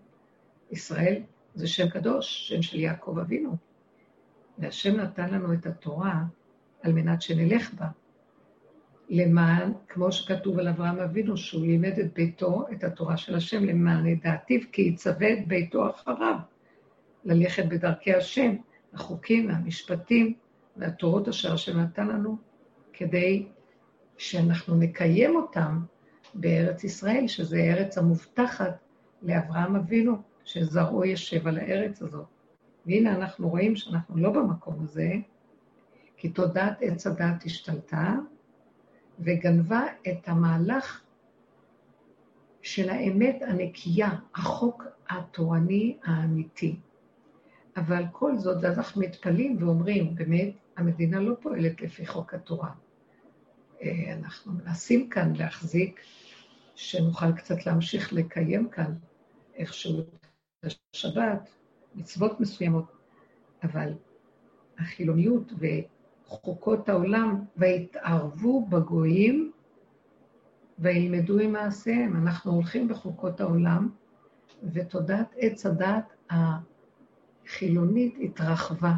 ישראל זה שם קדוש, שם של יעקב אבינו. והשם נתן לנו את התורה על מנת שנלך בה. למען, כמו שכתוב על אברהם אבינו, שהוא לימד את ביתו, את התורה של השם, למען ידעתיו, כי יצווה את ביתו אחריו, ללכת בדרכי השם, החוקים והמשפטים והתורות אשר השם נתן לנו, כדי שאנחנו נקיים אותם בארץ ישראל, שזה ארץ המובטחת לאברהם אבינו, שזרעו ישב על הארץ הזאת. והנה אנחנו רואים שאנחנו לא במקום הזה, כי תודעת עץ הדת השתלטה וגנבה את המהלך של האמת הנקייה, החוק התורני האמיתי. אבל כל זאת, אז אנחנו מתפלאים ואומרים, באמת, המדינה לא פועלת לפי חוק התורה. אה, אנחנו מנסים כאן להחזיק, שנוכל קצת להמשיך לקיים כאן איכשהו את השבת, מצוות מסוימות, אבל החילוניות וחוקות העולם, והתערבו בגויים וילמדו עם מעשיהם. אנחנו הולכים בחוקות העולם, ותודעת עץ הדת החילונית התרחבה.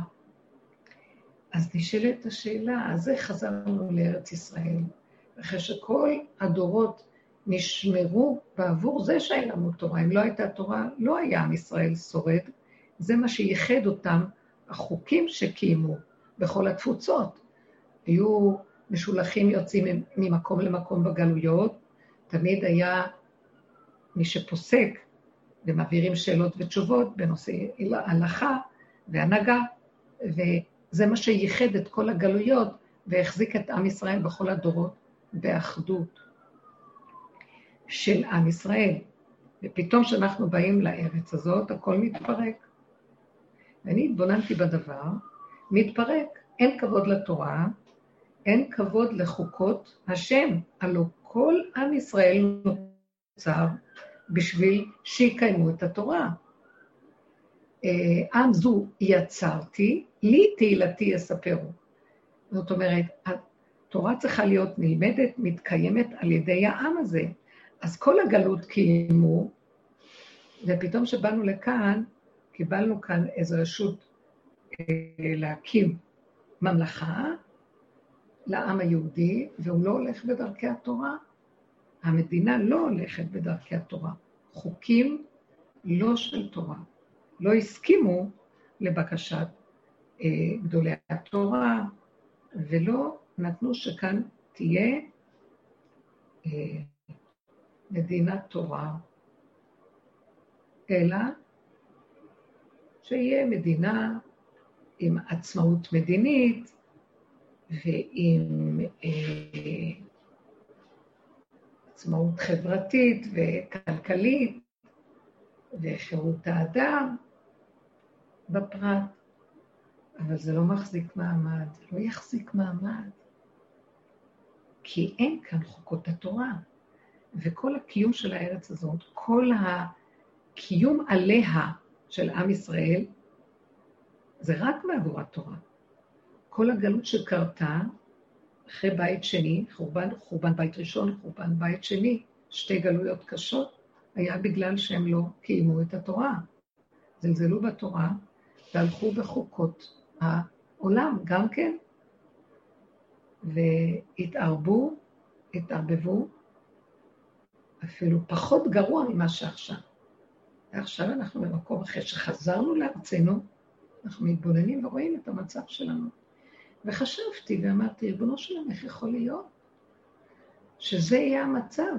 אז נשאלת השאלה, אז איך חזרנו לארץ ישראל? אחרי שכל הדורות נשמרו בעבור זה שאין לנו תורה. אם לא הייתה תורה, לא היה עם ישראל שורד. זה מה שייחד אותם, החוקים שקיימו בכל התפוצות. היו משולחים יוצאים ממקום למקום בגלויות, תמיד היה מי שפוסק ומעבירים שאלות ותשובות בנושא הלכה והנהגה, וזה מה שייחד את כל הגלויות והחזיק את עם ישראל בכל הדורות באחדות. של עם ישראל. ופתאום כשאנחנו באים לארץ הזאת, הכל מתפרק. ואני התבוננתי בדבר, מתפרק. אין כבוד לתורה, אין כבוד לחוקות השם. הלוא כל עם ישראל נוצר בשביל שיקיימו את התורה. אה, עם זו יצרתי, לי תהילתי יספרו. זאת אומרת, התורה צריכה להיות נלמדת, מתקיימת על ידי העם הזה. אז כל הגלות קיימו, ופתאום כשבאנו לכאן, קיבלנו כאן איזו רשות להקים ממלכה לעם היהודי, והוא לא הולך בדרכי התורה. המדינה לא הולכת בדרכי התורה. חוקים לא של תורה. לא הסכימו לבקשת אה, גדולי התורה, ולא נתנו שכאן תהיה אה, מדינת תורה, אלא שיהיה מדינה עם עצמאות מדינית ועם אה, עצמאות חברתית וכלכלית וחירות האדם בפרט, אבל זה לא מחזיק מעמד, לא יחזיק מעמד, כי אין כאן חוקות התורה. וכל הקיום של הארץ הזאת, כל הקיום עליה של עם ישראל, זה רק מעבור התורה. כל הגלות שקרתה, אחרי בית שני, חורבן, חורבן בית ראשון, חורבן בית שני, שתי גלויות קשות, היה בגלל שהם לא קיימו את התורה. זלזלו בתורה והלכו בחוקות העולם גם כן, והתערבו, התערבבו, אפילו פחות גרוע ממה שעכשיו. ועכשיו אנחנו במקום אחרי שחזרנו לארצנו, אנחנו מתבוננים ורואים את המצב שלנו. וחשבתי ואמרתי, ריבונו שלם, איך יכול להיות שזה יהיה המצב?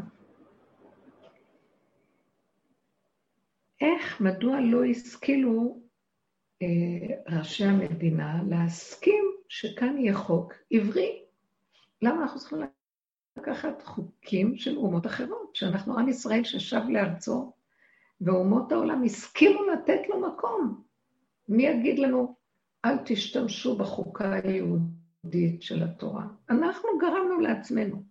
איך, מדוע לא השכילו אה, ראשי המדינה להסכים שכאן יהיה חוק עברי? למה אנחנו צריכים לקחת חוקים של אומות אחרות, שאנחנו עם ישראל ששב לארצו, ואומות העולם הסכימו לתת לו מקום. מי יגיד לנו, אל תשתמשו בחוקה היהודית של התורה? אנחנו גרמנו לעצמנו.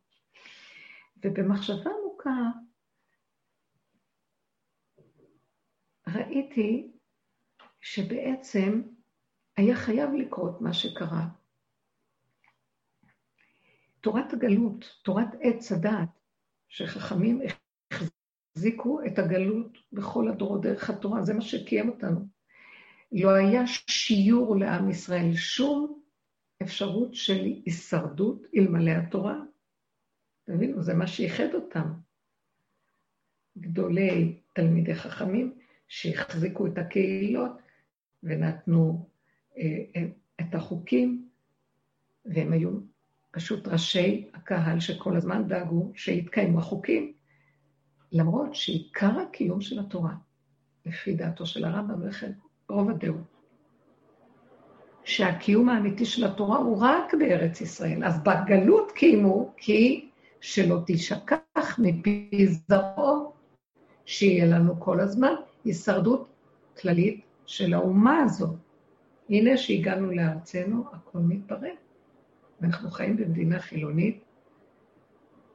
ובמחשבה עמוקה ראיתי שבעצם היה חייב לקרות מה שקרה. תורת הגלות, תורת עץ הדעת, שחכמים החזיקו את הגלות בכל הדורות דרך התורה, זה מה שקיים אותנו. לא היה שיעור לעם ישראל, שום אפשרות של הישרדות אלמלא התורה. תבינו, זה מה שייחד אותם. גדולי תלמידי חכמים שהחזיקו את הקהילות ונתנו אה, את החוקים, והם היו פשוט ראשי הקהל שכל הזמן דאגו שיתקיימו החוקים, למרות שעיקר הקיום של התורה, לפי דעתו של הרמב"ם וכן רוב הדעות, שהקיום האמיתי של התורה הוא רק בארץ ישראל. אז בגלות קיימו, כי שלא תשכח מפי זרעו, שיהיה לנו כל הזמן הישרדות כללית של האומה הזאת. הנה שהגענו לארצנו, הכל מתברר. ואנחנו חיים במדינה חילונית,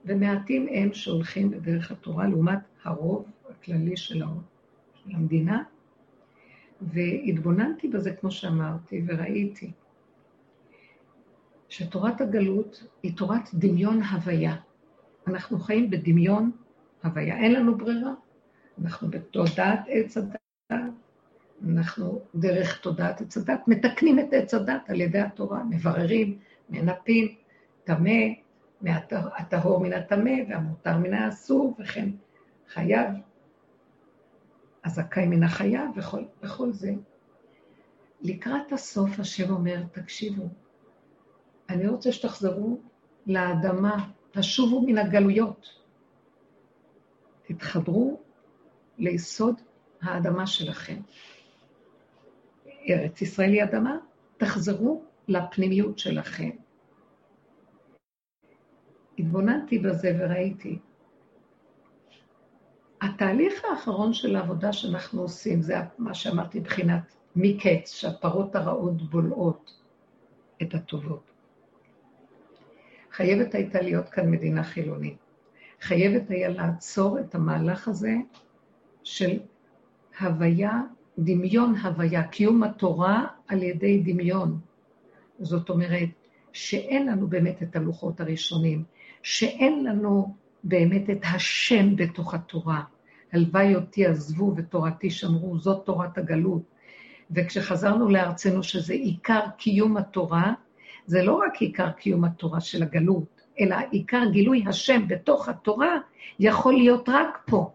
ומעטים הם שהולכים בדרך התורה לעומת הרוב הכללי של המדינה. והתבוננתי בזה, כמו שאמרתי, וראיתי שתורת הגלות היא תורת דמיון הוויה. אנחנו חיים בדמיון הוויה. אין לנו ברירה. אנחנו בתודעת עץ הדת, אנחנו דרך תודעת עץ הדת מתקנים את עץ הדת על ידי התורה, מבררים, מנפים, טמא, הטהור מן הטמא והמותר מן האסור, וכן חייב, הזכאי מן החייב וכל, וכל זה. לקראת הסוף השם אומר, תקשיבו, אני רוצה שתחזרו לאדמה, תשובו מן הגלויות, תתחברו ליסוד האדמה שלכם. ארץ ישראל היא אדמה, תחזרו לפנימיות שלכם. התבוננתי בזה וראיתי. התהליך האחרון של העבודה שאנחנו עושים, זה מה שאמרתי מבחינת מקץ, שהפרות הרעות בולעות את הטובות. חייבת הייתה להיות כאן מדינה חילונית. חייבת היה לעצור את המהלך הזה של הוויה, דמיון הוויה, קיום התורה על ידי דמיון. זאת אומרת, שאין לנו באמת את הלוחות הראשונים, שאין לנו באמת את השם בתוך התורה. הלוואי אותי עזבו ותורתי שמרו, זאת תורת הגלות. וכשחזרנו לארצנו, שזה עיקר קיום התורה, זה לא רק עיקר קיום התורה של הגלות, אלא עיקר גילוי השם בתוך התורה יכול להיות רק פה.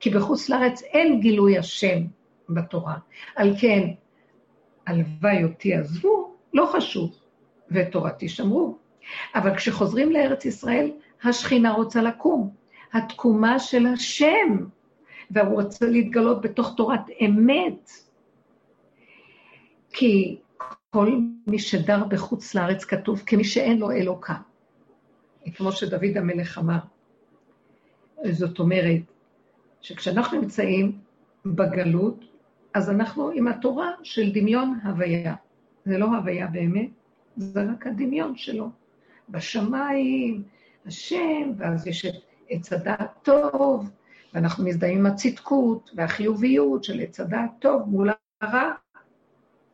כי בחוץ לארץ אין גילוי השם בתורה. על כן, הלוואי אותי עזבו, לא חשוב. ותורתי שמרו. אבל כשחוזרים לארץ ישראל, השכינה רוצה לקום. התקומה של השם. והוא רוצה להתגלות בתוך תורת אמת. כי כל מי שדר בחוץ לארץ כתוב כמי שאין לו אלוקה. כמו שדוד המלך אמר. זאת אומרת, שכשאנחנו נמצאים בגלות, אז אנחנו עם התורה של דמיון הוויה. זה לא הוויה באמת, זה רק הדמיון שלו. בשמיים, השם, ואז יש את עץ הדעת טוב, ואנחנו מזדהים עם הצדקות והחיוביות של עץ הדעת טוב מול הרע.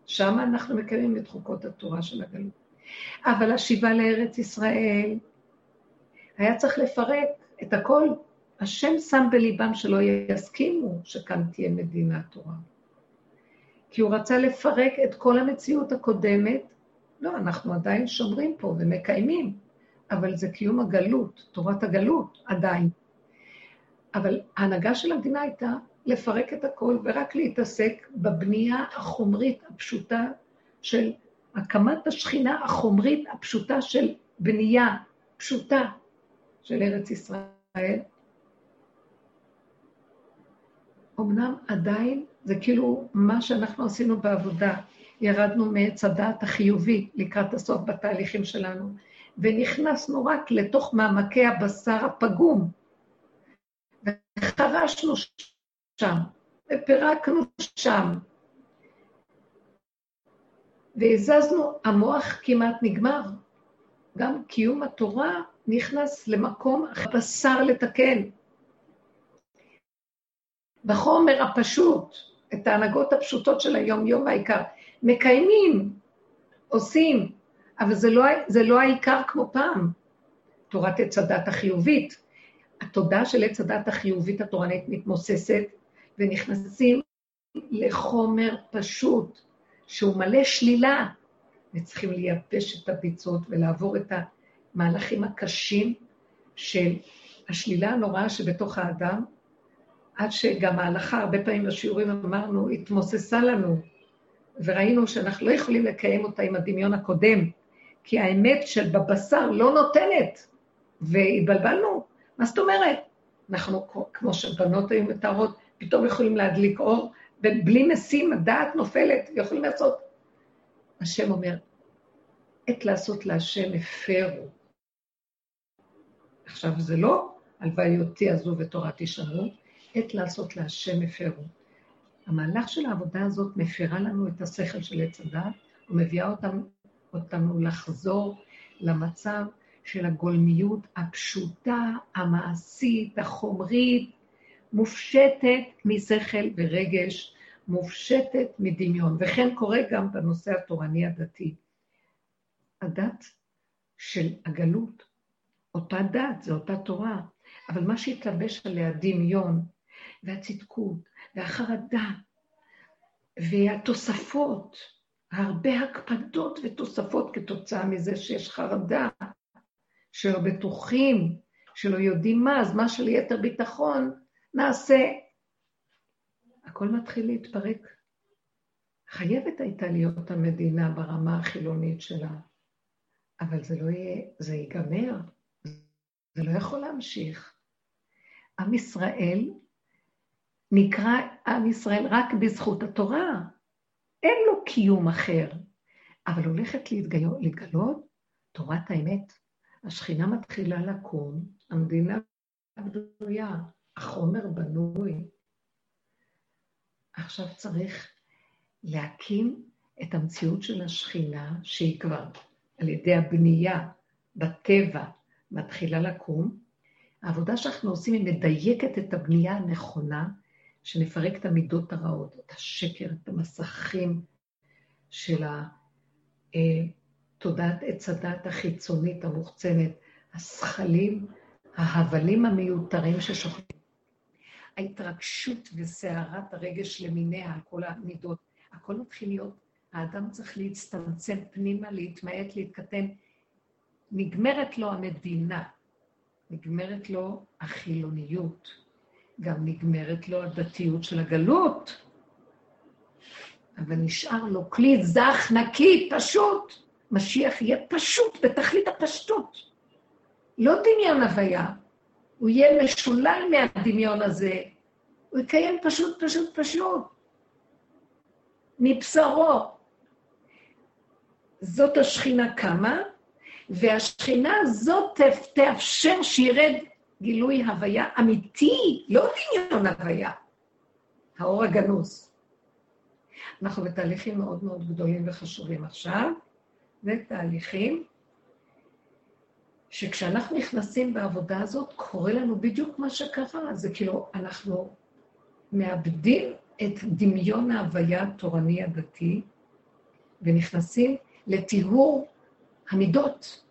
שם אנחנו מקיימים את חוקות התורה של הגלות. אבל השיבה לארץ ישראל, היה צריך לפרק את הכל. השם שם בליבם שלא יסכימו שכאן תהיה מדינת תורה. כי הוא רצה לפרק את כל המציאות הקודמת. לא, אנחנו עדיין שומרים פה ומקיימים, אבל זה קיום הגלות, תורת הגלות עדיין. אבל ההנהגה של המדינה הייתה לפרק את הכל ורק להתעסק בבנייה החומרית הפשוטה של הקמת השכינה החומרית הפשוטה של בנייה פשוטה של ארץ ישראל. אמנם עדיין זה כאילו מה שאנחנו עשינו בעבודה, ירדנו מעץ הדעת החיובי לקראת הסוף בתהליכים שלנו, ונכנסנו רק לתוך מעמקי הבשר הפגום, וחרשנו שם, ופירקנו שם, והזזנו, המוח כמעט נגמר. גם קיום התורה נכנס למקום הבשר לתקן. בחומר הפשוט, את ההנהגות הפשוטות של היום-יום העיקר, מקיימים, עושים, אבל זה לא, זה לא העיקר כמו פעם. תורת עץ הדת החיובית. התודעה של עץ הדת החיובית התורנית מתמוססת, ונכנסים לחומר פשוט, שהוא מלא שלילה, וצריכים לייבש את הביצות ולעבור את המהלכים הקשים של השלילה הנוראה שבתוך האדם, עד שגם ההלכה, הרבה פעמים בשיעורים אמרנו, התמוססה לנו, וראינו שאנחנו לא יכולים לקיים אותה עם הדמיון הקודם, כי האמת של בבשר לא נותנת, והתבלבלנו. מה זאת אומרת? אנחנו, כמו שבנות היו מתארות, פתאום יכולים להדליק אור, ובלי משים הדעת נופלת, ויכולים לעשות. השם אומר, עת לעשות להשם הפרו. עכשיו, זה לא הלוואי אותי עזו ותורת תשמרו, עת לעשות להשם הפרו. המהלך של העבודה הזאת מפרה לנו את השכל של עץ הדת, ומביאה אותם, אותנו לחזור למצב של הגולמיות הפשוטה, המעשית, החומרית, מופשטת משכל ורגש, מופשטת מדמיון. וכן קורה גם בנושא התורני הדתי. הדת של הגלות, אותה דת, זו אותה תורה, אבל מה שהתלבש עליה דמיון, והצדקות, והחרדה, והתוספות, הרבה הקפדות ותוספות כתוצאה מזה שיש חרדה, שלא בטוחים, שלא יודעים מה, אז מה שליתר ביטחון נעשה. הכל מתחיל להתפרק. חייבת הייתה להיות המדינה ברמה החילונית שלה, אבל זה לא יהיה, זה ייגמר, זה לא יכול להמשיך. עם ישראל נקרא עם ישראל רק בזכות התורה. קיום אחר. אבל הולכת להתגלות, להתגלות תורת האמת. השכינה מתחילה לקום, המדינה בנויה, החומר בנוי. עכשיו צריך להקים את המציאות של השכינה, שהיא כבר על ידי הבנייה בטבע מתחילה לקום. העבודה שאנחנו עושים היא מדייקת את הבנייה הנכונה, שנפרק את המידות הרעות, את השקר, את המסכים של תודעת עץ הדת החיצונית המוחצנת, הזכלים, ההבלים המיותרים ששוכבים. ההתרגשות וסערת הרגש למיניה כל המידות, הכל מתחיל להיות, האדם צריך להצטמצם פנימה, להתמעט, להתקטן. נגמרת לו המדינה, נגמרת לו החילוניות. גם נגמרת לו הדתיות של הגלות, אבל נשאר לו כלי זך, נקי, פשוט. משיח יהיה פשוט, בתכלית הפשטות. לא דמיון הוויה, הוא יהיה משולל מהדמיון הזה, הוא יקיים פשוט, פשוט, פשוט. מבשרו. זאת השכינה קמה, והשכינה הזאת תאפשר שירד גילוי הוויה אמיתי, לא דמיון הוויה, האור הגנוז. אנחנו בתהליכים מאוד מאוד גדולים וחשובים עכשיו, ותהליכים שכשאנחנו נכנסים בעבודה הזאת, קורה לנו בדיוק מה שקרה. זה כאילו, אנחנו מאבדים את דמיון ההוויה התורני הדתי, ונכנסים לטיהור המידות,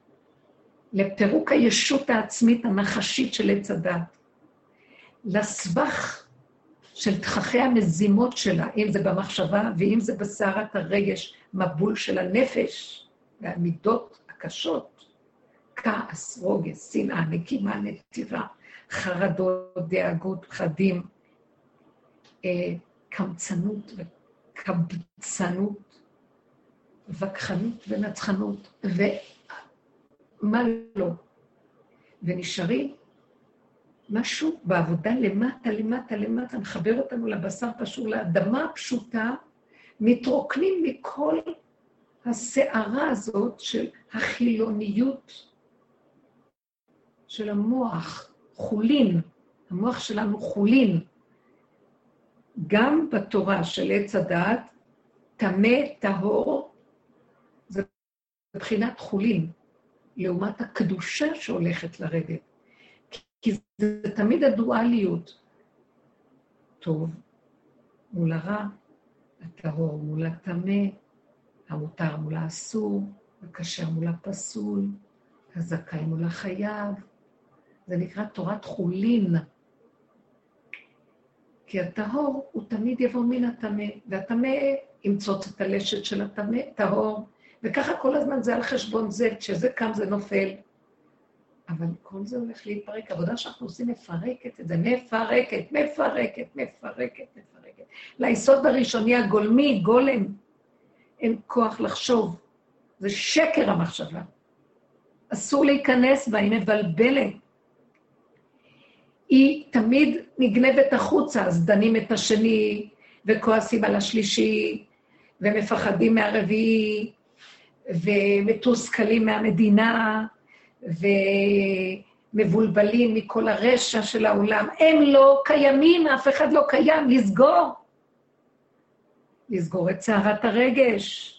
לפירוק הישות העצמית הנחשית של עץ הדת, לסבך של תככי המזימות שלה, אם זה במחשבה ואם זה בסערת הרגש, מבול של הנפש והמידות הקשות, כעס, רוגז, שנאה, נקימה, נטירה, חרדות, דאגות, פחדים, אה, קמצנות וקבצנות, וכחנות ונצחנות, ומה לא. ונשארים משהו בעבודה למטה, למטה, למטה, מחבר אותנו לבשר פשור, לאדמה הפשוטה, מתרוקנים מכל הסערה הזאת של החילוניות של המוח, חולין, המוח שלנו חולין. גם בתורה של עץ הדעת, טמא, טהור, זה מבחינת חולין, לעומת הקדושה שהולכת לרדת. כי זה תמיד הדואליות. טוב מול הרע, הטהור מול הטמא, המותר מול האסור, הכשר מול הפסול, הזכאי מול החייב. זה נקרא תורת חולין. כי הטהור הוא תמיד יבוא מן הטמא, והטמא ימצוץ את הלשת של הטמא, טהור, וככה כל הזמן זה על חשבון זה, כשזה קם זה נופל. אבל כל זה הולך להתפרק. העבודה שאנחנו עושים מפרקת את זה, מפרקת, מפרקת, מפרקת, מפרקת. ליסוד הראשוני הגולמי, גולם, אין כוח לחשוב. זה שקר המחשבה. אסור להיכנס בה, היא מבלבלת. היא תמיד נגנבת החוצה, אז דנים את השני, וכועסים על השלישי, ומפחדים מהרביעי, ומתוסכלים מהמדינה, ומבולבלים מכל הרשע של העולם. הם לא קיימים, אף אחד לא קיים, לסגור. לסגור את סערת הרגש,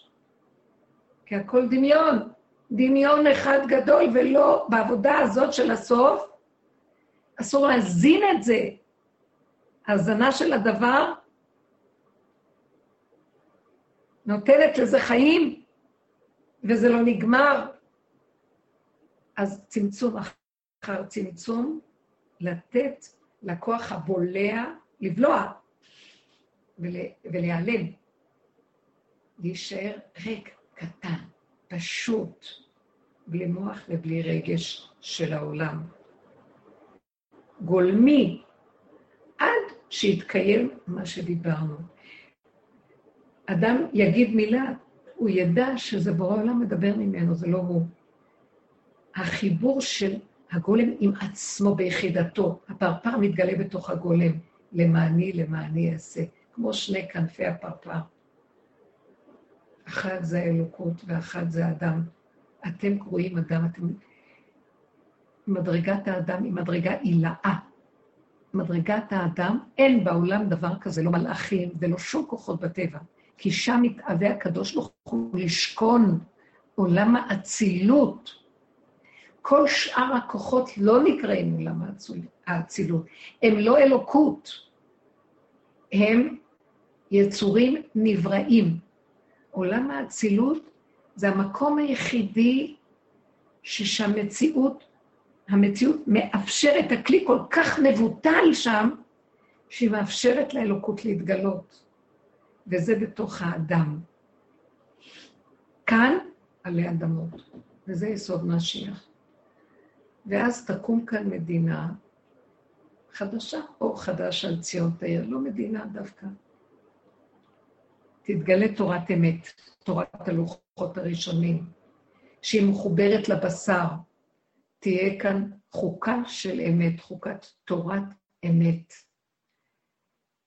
כי הכל דמיון. דמיון אחד גדול, ולא בעבודה הזאת של הסוף, אסור להזין את זה. הזנה של הדבר נותנת לזה חיים, וזה לא נגמר. אז צמצום אחר צמצום, לתת לכוח הבולע לבלוע ולהיעלם, להישאר ריק, קטן, פשוט, בלי מוח ובלי רגש של העולם. גולמי, עד שיתקיים מה שדיברנו. אדם יגיד מילה, הוא ידע שזה בורא עולם מדבר ממנו, זה לא הוא. החיבור של הגולם עם עצמו ביחידתו, הפרפר מתגלה בתוך הגולם, למעני, למעני אעשה, כמו שני כנפי הפרפר. אחת זה האלוקות ואחת זה האדם. אתם קרואים אדם, אתם מדרגת האדם היא מדרגה עילאה. מדרגת האדם, אין בעולם דבר כזה, לא מלאכים ולא שום כוחות בטבע, כי שם מתאווה הקדוש ברוך הוא לשכון עולם האצילות. כל שאר הכוחות לא נקראים עולם האצילות, הם לא אלוקות, הם יצורים נבראים. עולם האצילות זה המקום היחידי ששהמציאות המציאות מאפשרת, הכלי כל כך מבוטל שם, שהיא מאפשרת לאלוקות להתגלות, וזה בתוך האדם. כאן עלי אדמות, וזה יסוד משיח. ואז תקום כאן מדינה חדשה, אור חדש על ציון תאיר, לא מדינה דווקא. תתגלה תורת אמת, תורת הלוחות הראשונים, שהיא מחוברת לבשר, תהיה כאן חוקה של אמת, חוקת תורת אמת.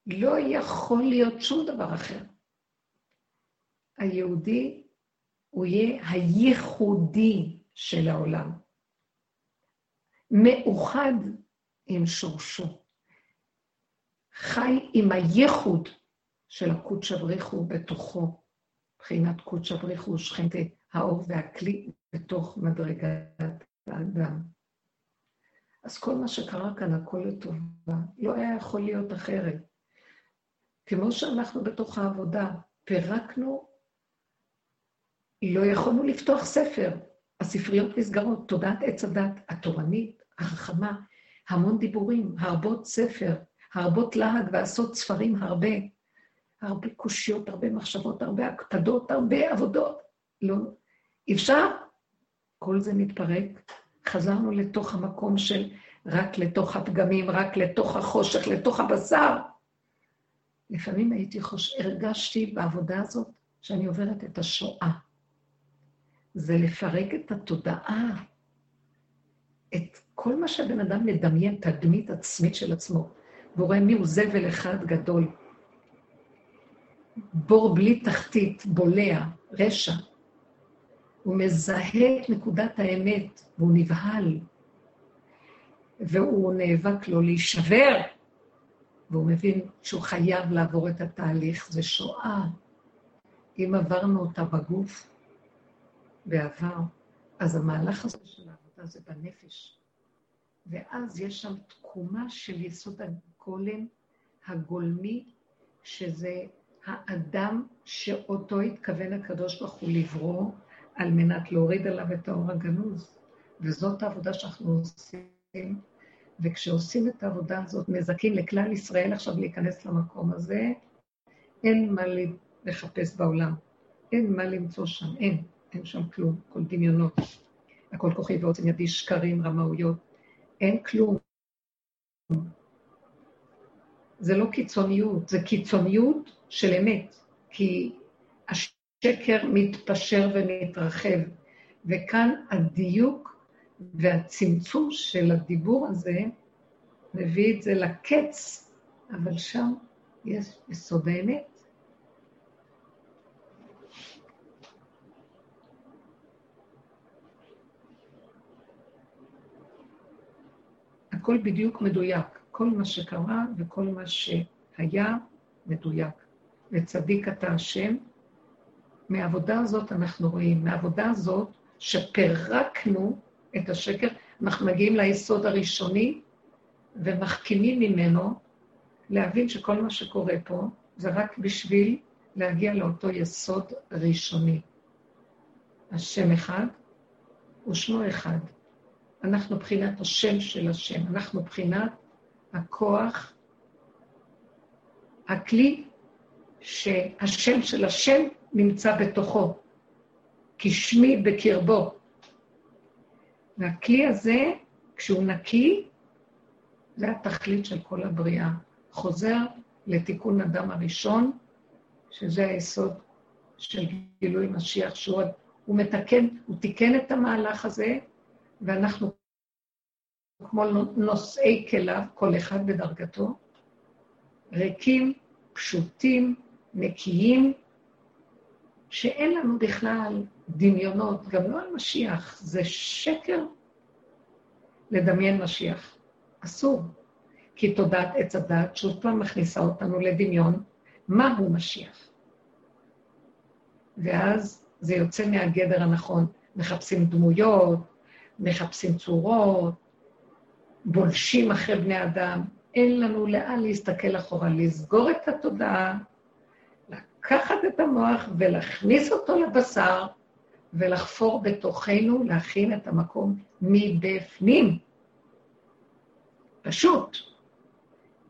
לא יכול להיות שום דבר אחר. היהודי הוא יהיה הייחודי של העולם. מאוחד עם שורשו. חי עם הייחוד של הקודש אבריחו בתוכו, מבחינת קודש אבריחו שכנתה האור והכלי בתוך מדרגת האדם. אז כל מה שקרה כאן, הכל לטובה. לא היה יכול להיות אחרת. כמו שאנחנו בתוך העבודה פירקנו, לא יכולנו לפתוח ספר. הספריות נסגרות, תודעת עץ הדת, התורנית, החכמה, המון דיבורים, הרבות ספר, הרבות להג ועשות ספרים הרבה, הרבה קושיות, הרבה מחשבות, הרבה הקפדות, הרבה עבודות. לא, אפשר? כל זה מתפרק. חזרנו לתוך המקום של רק לתוך הפגמים, רק לתוך החושך, לתוך הבשר. לפעמים הייתי חוש... הרגשתי בעבודה הזאת שאני עוברת את השואה. זה לפרק את התודעה, את כל מה שהבן אדם מדמיין, תדמית עצמית של עצמו, והוא רואה מי הוא זבל אחד גדול. בור בלי תחתית, בולע, רשע. הוא מזהה את נקודת האמת, והוא נבהל, והוא נאבק לו להישבר, והוא מבין שהוא חייב לעבור את התהליך, זה שואה. אם עברנו אותה בגוף, בעבר, אז המהלך הזה של העבודה זה בנפש. ואז יש שם תקומה של יסוד הגולם הגולמי, שזה האדם שאותו התכוון הקדוש ברוך הוא לברוא, על מנת להוריד עליו את האור הגנוז. וזאת העבודה שאנחנו עושים, וכשעושים את העבודה הזאת, מזכים לכלל ישראל עכשיו להיכנס למקום הזה, אין מה לחפש בעולם, אין מה למצוא שם, אין, אין שם כלום, כל דמיונות. הכל כוחי ועוצם ידי, שקרים, רמאויות, אין כלום. זה לא קיצוניות, זה קיצוניות של אמת, כי השקר מתפשר ומתרחב, וכאן הדיוק והצמצום של הדיבור הזה מביא את זה לקץ, אבל שם יש יסוד האמת. הכל בדיוק מדויק. כל מה שקרה וכל מה שהיה מדויק. וצדיק אתה השם. מהעבודה הזאת אנחנו רואים, מהעבודה הזאת שפירקנו את השקר, אנחנו מגיעים ליסוד הראשוני ומחכימים ממנו להבין שכל מה שקורה פה זה רק בשביל להגיע לאותו יסוד ראשוני. השם אחד ושמו אחד. אנחנו בחינת השם של השם, אנחנו בחינת הכוח, הכלי שהשם של השם נמצא בתוכו, כשמי בקרבו. והכלי הזה, כשהוא נקי, זה התכלית של כל הבריאה. חוזר לתיקון אדם הראשון, שזה היסוד של גילוי משיח, שהוא הוא מתקן, הוא תיקן את המהלך הזה, ואנחנו כמו נושאי כליו, כל אחד בדרגתו, ריקים, פשוטים, נקיים, שאין לנו בכלל דמיונות, גם לא על משיח, זה שקר לדמיין משיח. אסור. כי תודעת עץ הדת שוב פעם מכניסה אותנו לדמיון, מהו משיח. ואז זה יוצא מהגדר הנכון. מחפשים דמויות, מחפשים צורות, בולשים אחרי בני אדם. אין לנו לאן להסתכל אחורה, לסגור את התודעה, לקחת את המוח ולהכניס אותו לבשר ולחפור בתוכנו, להכין את המקום מבפנים. פשוט.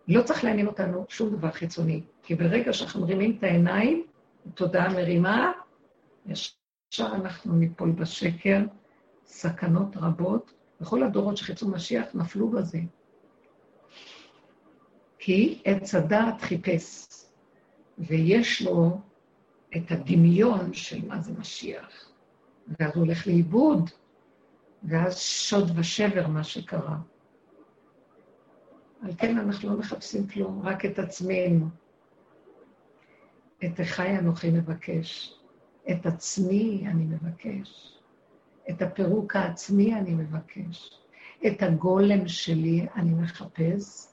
לא צריך לעניין אותנו שום דבר חיצוני, כי ברגע שאנחנו מרימים את העיניים, תודעה מרימה, ישר אנחנו ניפול בשקר, סכנות רבות, וכל הדורות שחיפשו משיח נפלו בזה. כי עץ הדעת חיפש, ויש לו את הדמיון של מה זה משיח, ואז הוא הולך לאיבוד, ואז שוד ושבר מה שקרה. על כן אנחנו לא מחפשים כלום, רק את עצמנו. את אחי אנוכי מבקש, את עצמי אני מבקש, את הפירוק העצמי אני מבקש, את הגולם שלי אני מחפש,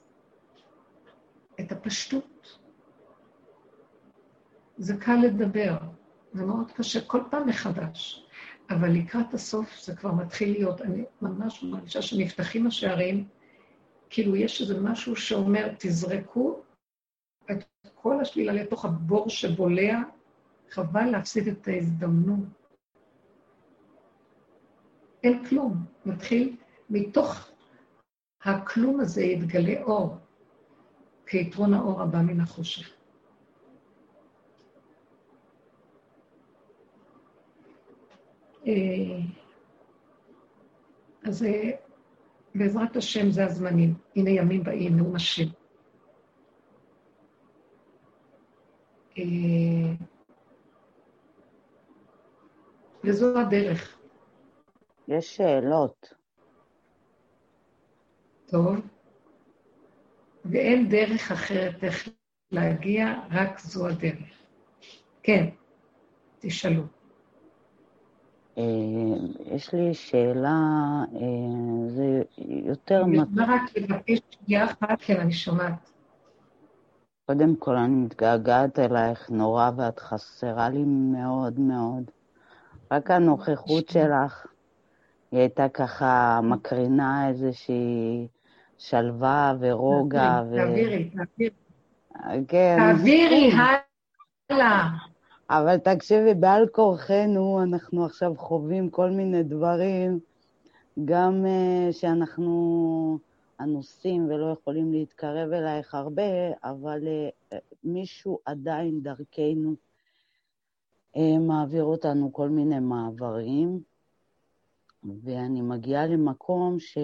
את הפשטות. זה קל לדבר, זה מאוד קשה כל פעם מחדש, אבל לקראת הסוף זה כבר מתחיל להיות, אני ממש מרגישה שנפתחים השערים, כאילו יש איזה משהו שאומר, תזרקו את כל השלילה לתוך הבור שבולע, חבל להפסיד את ההזדמנות. אין כלום, מתחיל, מתוך הכלום הזה יתגלה אור, כיתרון האור הבא מן החושך. אה, אז אה, בעזרת השם זה הזמנים. הנה ימים באים, נאום השם. אה, וזו הדרך. יש שאלות. טוב. ואין דרך אחרת איך להגיע, רק זו הדרך. כן, תשאלו. אה, יש לי שאלה, אה, זה יותר... אני רוצה רק לבקש שנייה אחת, כן, אני שומעת. קודם כל, אני מתגעגעת אלייך נורא, ואת חסרה לי מאוד מאוד. רק הנוכחות שלך, היא הייתה ככה מקרינה איזושהי שלווה ורוגע. תעבירי, תעבירי. כן. תעבירי הלאה. אבל תקשיבי, בעל כורחנו אנחנו עכשיו חווים כל מיני דברים, גם uh, שאנחנו אנוסים ולא יכולים להתקרב אלייך הרבה, אבל uh, מישהו עדיין דרכנו uh, מעביר אותנו כל מיני מעברים, ואני מגיעה למקום ש...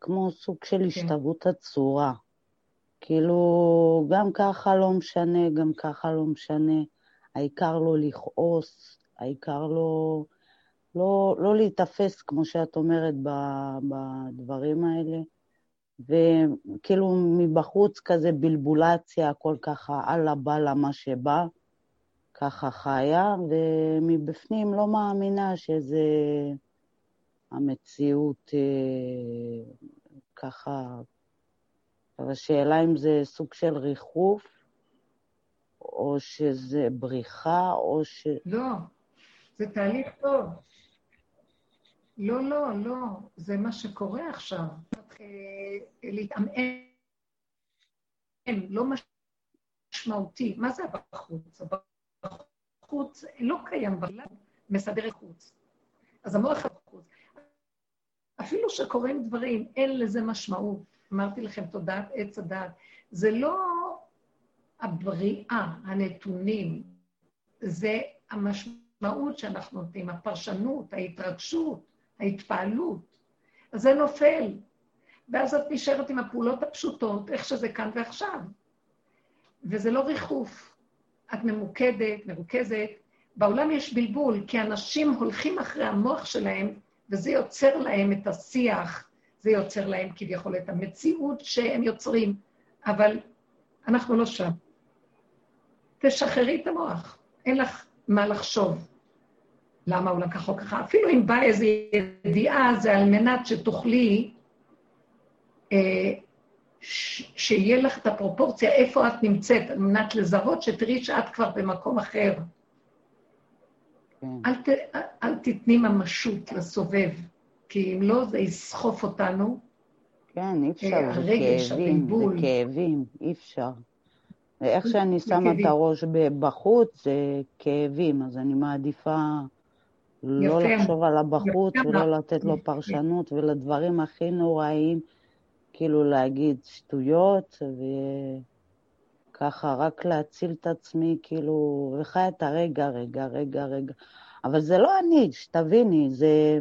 כמו סוג של כן. השתוות הצורה. כאילו, גם ככה לא משנה, גם ככה לא משנה. העיקר לא לכעוס, העיקר לא, לא, לא להיתפס, כמו שאת אומרת, בדברים האלה. וכאילו מבחוץ כזה בלבולציה, הכל ככה אללה בלה מה שבא, ככה חיה, ומבפנים לא מאמינה שזה המציאות אה, ככה אבל השאלה אם זה סוג של ריחוף, או שזה בריחה, או ש... לא, זה תהליך טוב. לא, לא, לא, זה מה שקורה עכשיו. להתעמעם, לא משמעותי. מה זה הבחוץ? הבחוץ לא קיים בעולם, מסדר חוץ. אז המוח הבחוץ. אפילו שקורים דברים, אין לזה משמעות. אמרתי לכם, תודעת עץ הדעת. זה לא הבריאה, הנתונים, זה המשמעות שאנחנו נותנים, הפרשנות, ההתרגשות, ההתפעלות. אז זה נופל. ואז את נשארת עם הפעולות הפשוטות, איך שזה כאן ועכשיו. וזה לא ריחוף. את ממוקדת, מרוכזת. בעולם יש בלבול, כי אנשים הולכים אחרי המוח שלהם, וזה יוצר להם את השיח זה יוצר להם כביכול את המציאות שהם יוצרים, אבל אנחנו לא שם. תשחררי את המוח, אין לך מה לחשוב. למה הוא לקח חוק ככה? אפילו אם באה איזו ידיעה, זה על מנת שתוכלי, אה, שיהיה לך את הפרופורציה, איפה את נמצאת, על מנת לזהות שתראי שאת כבר במקום אחר. כן. אל, ת, אל תתני ממשות לסובב. כי אם לא, זה יסחוף אותנו. כן, אי אפשר, זה כאבים, זה כאבים, אי אפשר. ואיך שאני שמה את הראש בחוץ, זה כאבים, אז אני מעדיפה לא לחשוב על הבחוץ ולא לתת לו פרשנות, ולדברים הכי נוראים, כאילו להגיד שטויות, וככה רק להציל את עצמי, כאילו, וחי את הרגע, רגע, רגע, רגע. אבל זה לא אני, שתביני, זה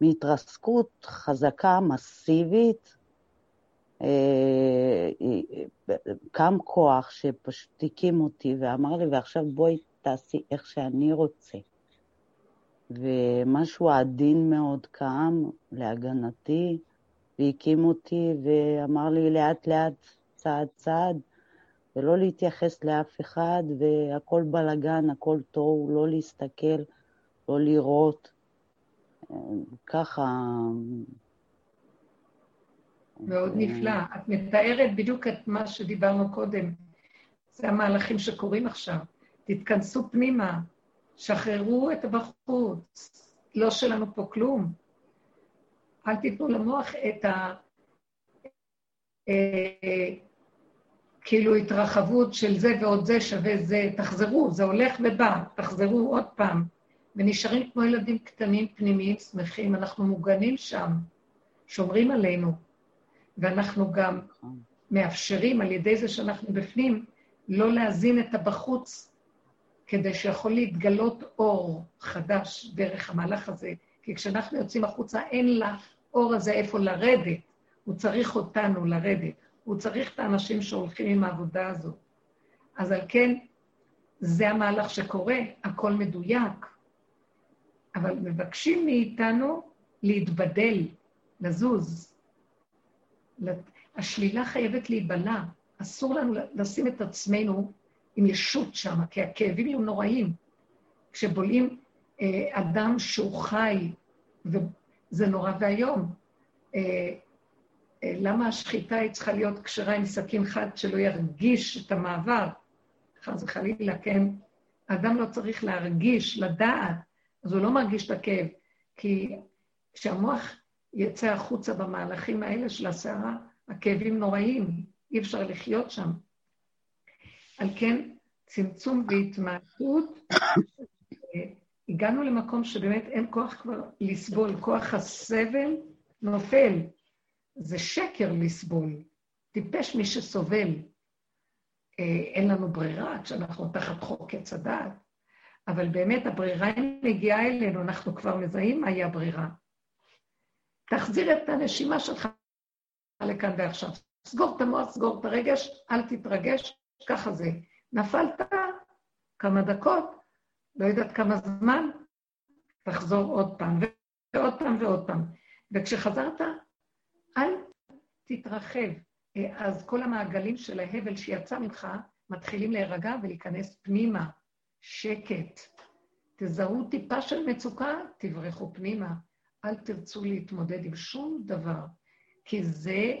מהתרסקות חזקה, מסיבית. אה, קם כוח שפשוט הקים אותי ואמר לי, ועכשיו בואי תעשי איך שאני רוצה. ומשהו עדין מאוד קם להגנתי, והקים אותי ואמר לי לאט לאט, צעד צעד, ולא להתייחס לאף אחד, והכל בלגן, הכל טוב, לא להסתכל, לא לראות. ככה... מאוד נפלא. את מתארת בדיוק את מה שדיברנו קודם. זה המהלכים שקורים עכשיו. תתכנסו פנימה, שחררו את הבחוץ. לא שלנו פה כלום. אל תיתנו למוח את ה... אה, כאילו התרחבות של זה ועוד זה שווה זה, תחזרו, זה הולך ובא, תחזרו עוד פעם. ונשארים כמו ילדים קטנים, פנימיים, שמחים, אנחנו מוגנים שם, שומרים עלינו, ואנחנו גם מאפשרים על ידי זה שאנחנו בפנים, לא להזין את הבחוץ, כדי שיכול להתגלות אור חדש דרך המהלך הזה. כי כשאנחנו יוצאים החוצה, אין לאור הזה איפה לרדת, הוא צריך אותנו לרדת. הוא צריך את האנשים שהולכים עם העבודה הזאת. אז על כן, זה המהלך שקורה, הכל מדויק, אבל מבקשים מאיתנו להתבדל, לזוז. השלילה חייבת להיבלע. אסור לנו לשים את עצמנו עם ישות שם, כי הכאבים יהיו נוראים. כשבולעים אה, אדם שהוא חי, וזה נורא ואיום. אה, אה, למה השחיטה היא צריכה להיות כשרה עם סכין חד שלא ירגיש את המעבר? חס וחלילה, כן? האדם לא צריך להרגיש, לדעת, אז הוא לא מרגיש את הכאב. כי כשהמוח יצא החוצה במהלכים האלה של הסערה, הכאבים נוראים, אי אפשר לחיות שם. על כן, צמצום והתמעטות, הגענו למקום שבאמת אין כוח כבר לסבול, כוח הסבל נופל. זה שקר לסבול. טיפש מי שסובל. אה, אין לנו ברירה כשאנחנו תחת חוק עץ הדעת, אבל באמת הברירה היא מגיעה אלינו, אנחנו כבר מזהים מהי הברירה. תחזיר את הנשימה שלך לכאן ועכשיו. סגור את המוח, סגור את הרגש, אל תתרגש, ככה זה. נפלת כמה דקות, לא יודעת כמה זמן, תחזור עוד פעם, ועוד פעם ועוד פעם. וכשחזרת, אל תתרחב. אה, אז כל המעגלים של ההבל שיצא ממך מתחילים להירגע ולהיכנס פנימה. שקט. תזהו טיפה של מצוקה, תברחו פנימה. אל תרצו להתמודד עם שום דבר, כי זה,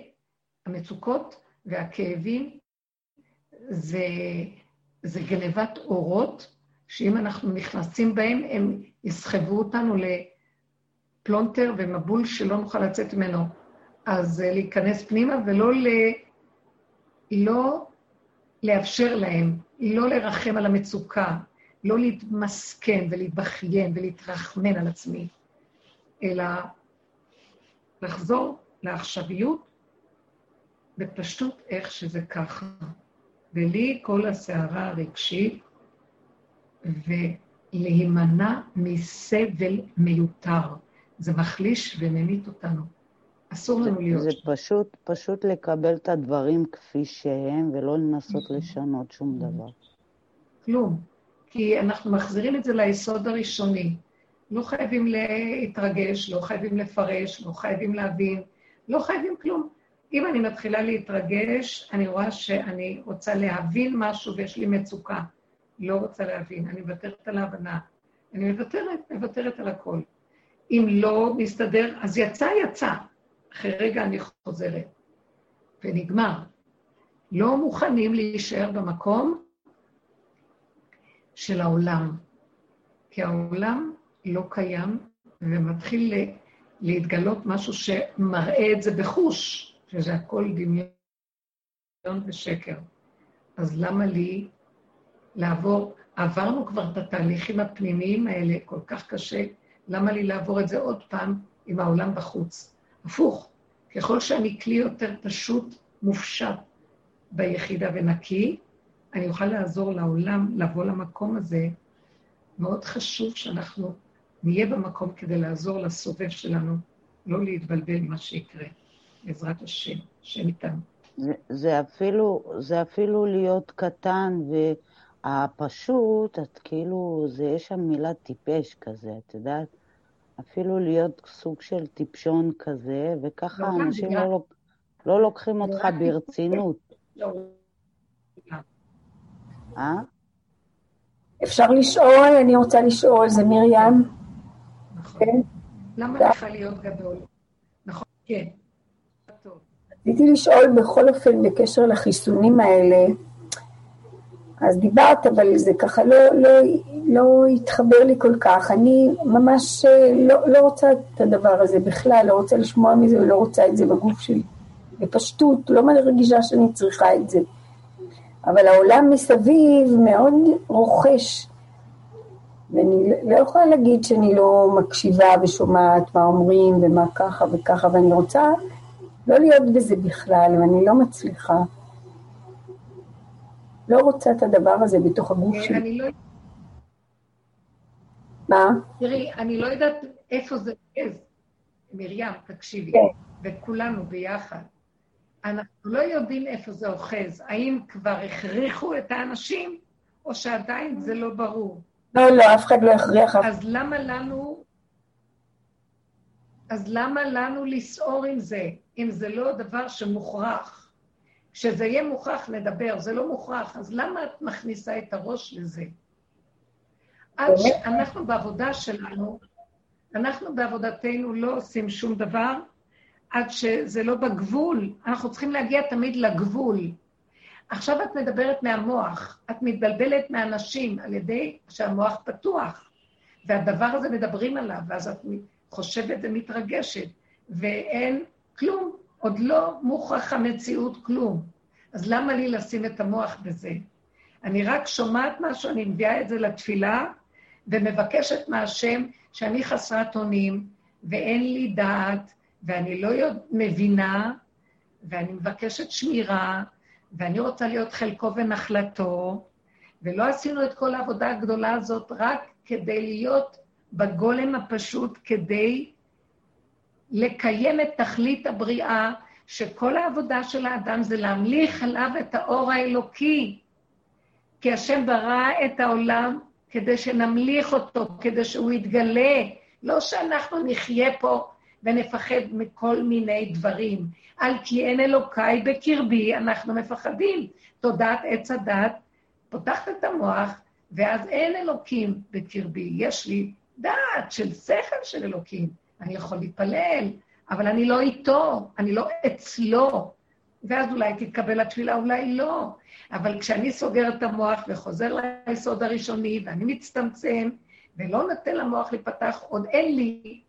המצוקות והכאבים, זה, זה גנבת אורות, שאם אנחנו נכנסים בהם, הם יסחבו אותנו לפלונטר ומבול שלא נוכל לצאת ממנו. אז אה, להיכנס פנימה ולא ל... לא לאפשר להם, לא לרחם על המצוקה, לא להתמסכן ולהתבכיין ולהתרחמן על עצמי, אלא לחזור לעכשוויות בפשטות איך שזה ככה. בלי כל הסערה הרגשית, ולהימנע מסבל מיותר. זה מחליש וממית אותנו. אסור לנו להיות זה פשוט, פשוט לקבל את הדברים כפי שהם, ולא לנסות נכון. לשנות שום דבר. כלום. כי אנחנו מחזירים את זה ליסוד הראשוני. לא חייבים להתרגש, לא חייבים לפרש, לא חייבים להבין, לא חייבים כלום. אם אני מתחילה להתרגש, אני רואה שאני רוצה להבין משהו ויש לי מצוקה. לא רוצה להבין, אני מוותרת על ההבנה. אני מוותרת, מוותרת על הכל. אם לא מסתדר, אז יצא, יצא. אחרי רגע אני חוזרת. ונגמר. לא מוכנים להישאר במקום של העולם. כי העולם לא קיים, ומתחיל להתגלות משהו שמראה את זה בחוש, שזה הכל דמיון ושקר. אז למה לי לעבור, עברנו כבר את התהליכים הפנימיים האלה, כל כך קשה, למה לי לעבור את זה עוד פעם עם העולם בחוץ? הפוך, ככל שאני כלי יותר פשוט, מופשט ביחידה ונקי, אני אוכל לעזור לעולם לבוא למקום הזה. מאוד חשוב שאנחנו נהיה במקום כדי לעזור לסובב שלנו, לא להתבלבל ממה שיקרה. בעזרת השם, השם איתנו. זה, זה, אפילו, זה אפילו להיות קטן והפשוט, את כאילו, זה, יש שם מילה טיפש כזה, את יודעת? אפילו להיות סוג של טיפשון כזה, וככה לא אנשים לא, לוק... לא לוקחים אותך ברצינות. לא. אה? אפשר לשאול, אני רוצה לשאול, זה מרים. נכון. כן? למה לך להיות גדול? נכון, כן. רציתי לשאול בכל אופן בקשר לחיסונים האלה, אז דיברת, אבל זה ככה לא, לא, לא התחבר לי כל כך. אני ממש לא, לא רוצה את הדבר הזה בכלל, לא רוצה לשמוע מזה ולא רוצה את זה בגוף שלי. בפשטות, לא מרגישה שאני צריכה את זה. אבל העולם מסביב מאוד רוכש, ואני לא יכולה להגיד שאני לא מקשיבה ושומעת מה אומרים ומה ככה וככה, ואני רוצה לא להיות בזה בכלל, ואני לא מצליחה. לא רוצה את הדבר הזה בתוך הגוף כן, שלי. לא... מה? תראי, אני לא יודעת איפה זה עז. מרים, תקשיבי, כן. וכולנו ביחד. אנחנו לא יודעים איפה זה אוחז. האם כבר הכריחו את האנשים, או שעדיין זה לא ברור? לא, לא, אף אחד לא הכריח. אז למה לנו... אז למה לנו לסעור עם זה, אם זה לא דבר שמוכרח? כשזה יהיה מוכרח נדבר, זה לא מוכרח, אז למה את מכניסה את הראש לזה? עד שאנחנו בעבודה שלנו, אנחנו בעבודתנו לא עושים שום דבר עד שזה לא בגבול. אנחנו צריכים להגיע תמיד לגבול. עכשיו את מדברת מהמוח, את מתבלבלת מהאנשים על ידי שהמוח פתוח, והדבר הזה מדברים עליו, ואז את חושבת ומתרגשת, ואין כלום, עוד לא מוכרח המציאות כלום. אז למה לי לשים את המוח בזה? אני רק שומעת משהו, אני מביאה את זה לתפילה, ומבקשת מהשם שאני חסרת אונים, ואין לי דעת, ואני לא מבינה, ואני מבקשת שמירה, ואני רוצה להיות חלקו ונחלתו, ולא עשינו את כל העבודה הגדולה הזאת רק כדי להיות בגולם הפשוט, כדי לקיים את תכלית הבריאה, שכל העבודה של האדם זה להמליך עליו את האור האלוקי. כי השם ברא את העולם כדי שנמליך אותו, כדי שהוא יתגלה. לא שאנחנו נחיה פה ונפחד מכל מיני דברים. על כי אין אלוקיי בקרבי, אנחנו מפחדים. תודעת עץ הדת, פותחת את המוח, ואז אין אלוקים בקרבי. יש לי דעת של שכל של אלוקים. אני יכול להתפלל, אבל אני לא איתו, אני לא אצלו. ואז אולי תתקבל התפילה, אולי לא. אבל כשאני סוגר את המוח וחוזר ליסוד הראשוני, ואני מצטמצם, ולא נותן למוח להיפתח, עוד אין לי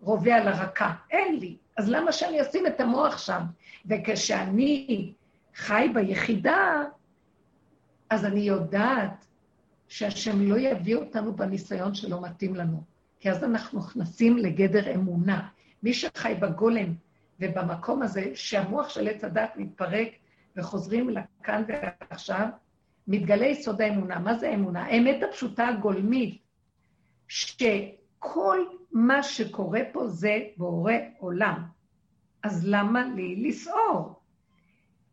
רובה על הרקה. אין לי. אז למה שאני אשים את המוח שם? וכשאני חי ביחידה, אז אני יודעת שהשם לא יביא אותנו בניסיון שלא מתאים לנו, כי אז אנחנו נכנסים לגדר אמונה. מי שחי בגולם ובמקום הזה, שהמוח של עץ הדת מתפרק וחוזרים לכאן ועכשיו, מתגלה יסוד האמונה. מה זה האמונה? האמת הפשוטה הגולמית, שכל מה שקורה פה זה בורא עולם. אז למה לי לסעור?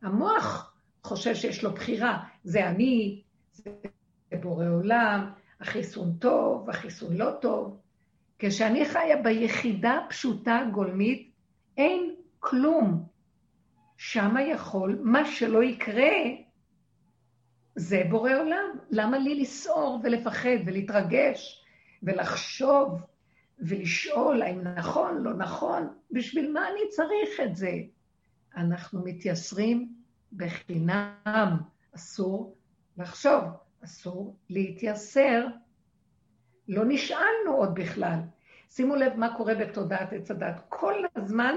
המוח חושב שיש לו בחירה, זה אני, זה בורא עולם, החיסון טוב, החיסון לא טוב. כשאני חיה ביחידה פשוטה גולמית, אין כלום. שמה יכול, מה שלא יקרה, זה בורא עולם. למה לי לסעור ולפחד ולהתרגש ולחשוב ולשאול האם נכון, לא נכון, בשביל מה אני צריך את זה? אנחנו מתייסרים בחינם, אסור לחשוב, אסור להתייסר. לא נשאלנו עוד בכלל. שימו לב מה קורה בתודעת עץ הדת. כל הזמן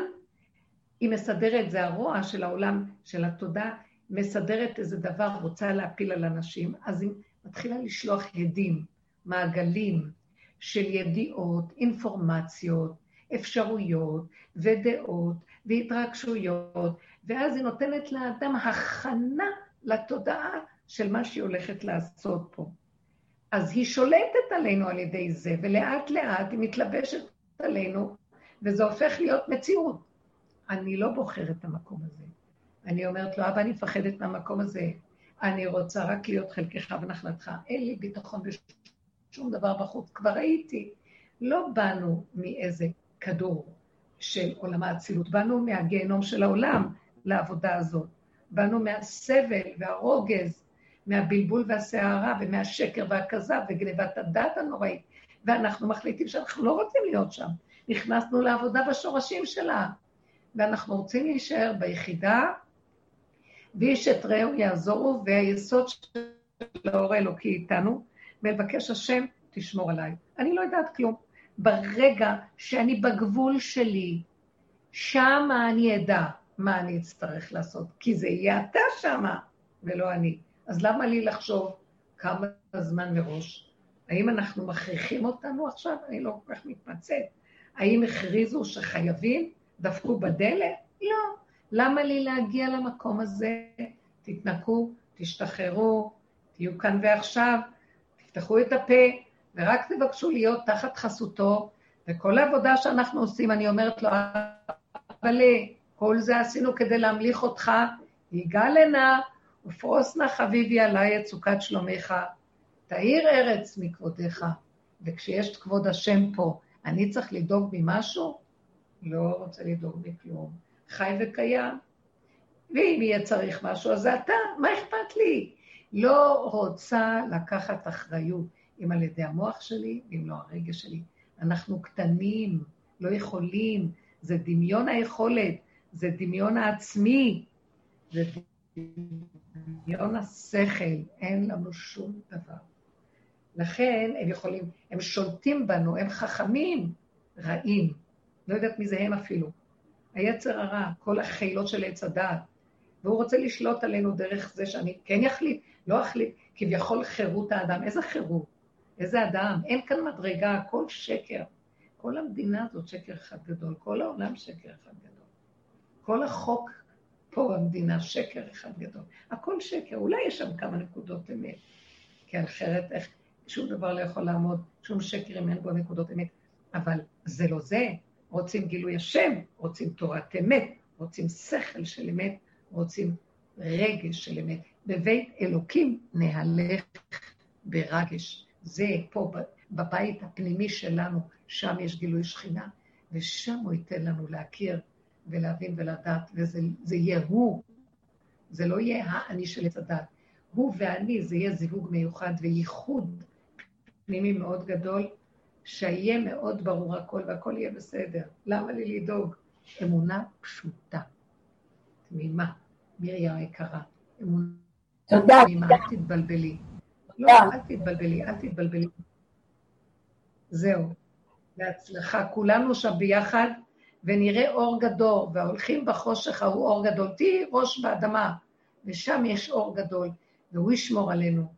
היא מסדרת, זה הרוע של העולם, של התודעה, מסדרת איזה דבר, רוצה להפיל על אנשים, אז היא מתחילה לשלוח הדים, מעגלים, של ידיעות, אינפורמציות, אפשרויות ודעות והתרגשויות, ואז היא נותנת לאדם הכנה לתודעה של מה שהיא הולכת לעשות פה. אז היא שולטת עלינו על ידי זה, ולאט לאט היא מתלבשת עלינו, וזה הופך להיות מציאות. אני לא בוחרת את המקום הזה. אני אומרת לו, אבא, אני מפחדת מהמקום הזה. אני רוצה רק להיות חלקך ונחלתך. אין לי ביטחון בשום דבר בחוץ, כבר הייתי. לא באנו מאיזה כדור של עולם האצילות, באנו מהגיהנום של העולם לעבודה הזאת. באנו מהסבל והרוגז, מהבלבול והסערה ומהשקר והכזב וגנבת הדעת הנוראית, ואנחנו מחליטים שאנחנו לא רוצים להיות שם. נכנסנו לעבודה בשורשים שלה, ואנחנו רוצים להישאר ביחידה, ואיש את רעהו יעזורו, והיסוד של האור האלוקי איתנו, ולבקש השם, תשמור עליי. אני לא יודעת כלום. ברגע שאני בגבול שלי, שמה אני אדע מה אני אצטרך לעשות, כי זה יהיה אתה שמה, ולא אני. אז למה לי לחשוב כמה זמן מראש? האם אנחנו מכריחים אותנו עכשיו? אני לא כל כך מתמצאת. האם הכריזו שחייבים? דפקו בדלת? לא. למה לי להגיע למקום הזה? תתנקו, תשתחררו, תהיו כאן ועכשיו, תפתחו את הפה, ורק תבקשו להיות תחת חסותו, וכל העבודה שאנחנו עושים, אני אומרת לו, אבל כל זה עשינו כדי להמליך אותך, יגאל הנה, ופרוס נא חביבי עלי את סוכת שלומך, תאיר ארץ מכבודיך. וכשיש את כבוד השם פה, אני צריך לדאוג ממשהו? לא רוצה לדאוג מכלום. חי וקיים. ואם יהיה צריך משהו, אז זה אתה, מה אכפת לי? לא רוצה לקחת אחריות, אם על ידי המוח שלי, ואם לא הרגש שלי. אנחנו קטנים, לא יכולים, זה דמיון היכולת, זה דמיון העצמי, זה דמיון השכל, אין לנו שום דבר. לכן הם יכולים, הם שולטים בנו, הם חכמים, רעים. לא יודעת מי זה הם אפילו. היצר הרע, כל החילות של עץ הדעת. והוא רוצה לשלוט עלינו דרך זה שאני כן אחליט, לא אחליט, כביכול חירות האדם. איזה חירות? איזה אדם? אין כאן מדרגה, הכל שקר. כל המדינה הזאת שקר אחד גדול, כל העולם שקר אחד גדול. כל החוק פה במדינה שקר אחד גדול. הכל שקר, אולי יש שם כמה נקודות אמת, כי אחרת איך, שום דבר לא יכול לעמוד, שום שקר אם אין בו נקודות אמת. אבל זה לא זה, רוצים גילוי השם, רוצים תורת אמת, רוצים שכל של אמת, רוצים רגש של אמת. בבית אלוקים נהלך ברגש. זה פה, בבית הפנימי שלנו, שם יש גילוי שכינה, ושם הוא ייתן לנו להכיר ולהבין ולדעת, וזה יהיה הוא, זה לא יהיה האני של עץ הדת. הוא ואני, זה יהיה זיווג מיוחד וייחוד פנימי מאוד גדול, שיהיה מאוד ברור הכל והכל יהיה בסדר. למה לי לדאוג? אמונה פשוטה, תמימה, מרים היקרה. אמונה תודה. תמימה, אל תתבלבלי. לא, אל תתבלבלי, אל תתבלבלי. זהו, בהצלחה. כולנו שם ביחד. ונראה אור גדול, וההולכים בחושך ההוא אור גדול. תהי ראש באדמה, ושם יש אור גדול, והוא ישמור עלינו.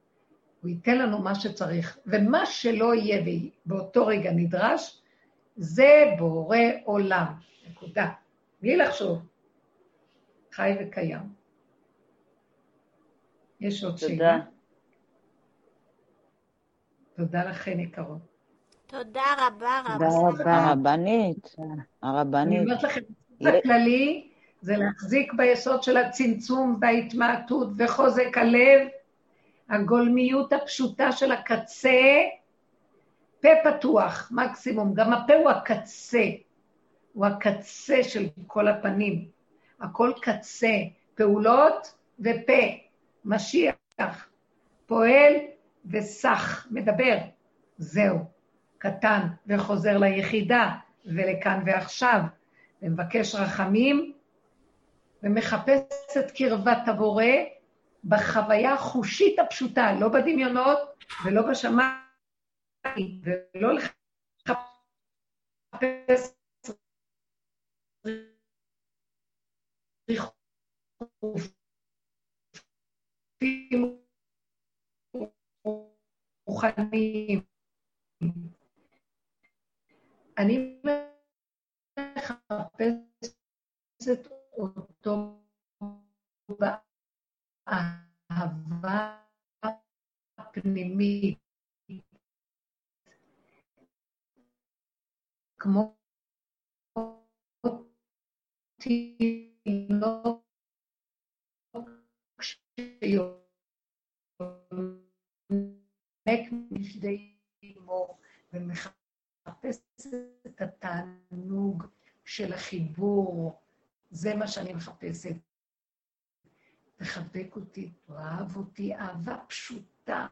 הוא ייתן לנו מה שצריך. ומה שלא יהיה באותו רגע נדרש, זה בורא עולם. נקודה. בלי לחשוב. חי וקיים. יש עוד שאלה? תודה לכן, יקרות. תודה רבה, רבה. תודה רבה. הרבנית, הרבנית. אני אומרת לכם, הכללי זה להחזיק ביסוד של הצמצום וההתמעטות וחוזק הלב, הגולמיות הפשוטה של הקצה, פה פתוח, מקסימום. גם הפה הוא הקצה, הוא הקצה של כל הפנים. הכל קצה, פעולות ופה, משיח, פועל וסח, מדבר. זהו. קטן וחוזר ליחידה ולכאן ועכשיו, ומבקש רחמים, ומחפש את קרבת הבורא בחוויה החושית הפשוטה, לא בדמיונות ולא בשמיים, ולא לחפש רוחניים. אני מחפשת אותו באהבה הפנימית, כמו תינוק שיונק משדה אמו ומחפש מחפשת את התענוג של החיבור, זה מה שאני מחפשת. תחבק אותי, תאהב אותי, אהבה פשוטה,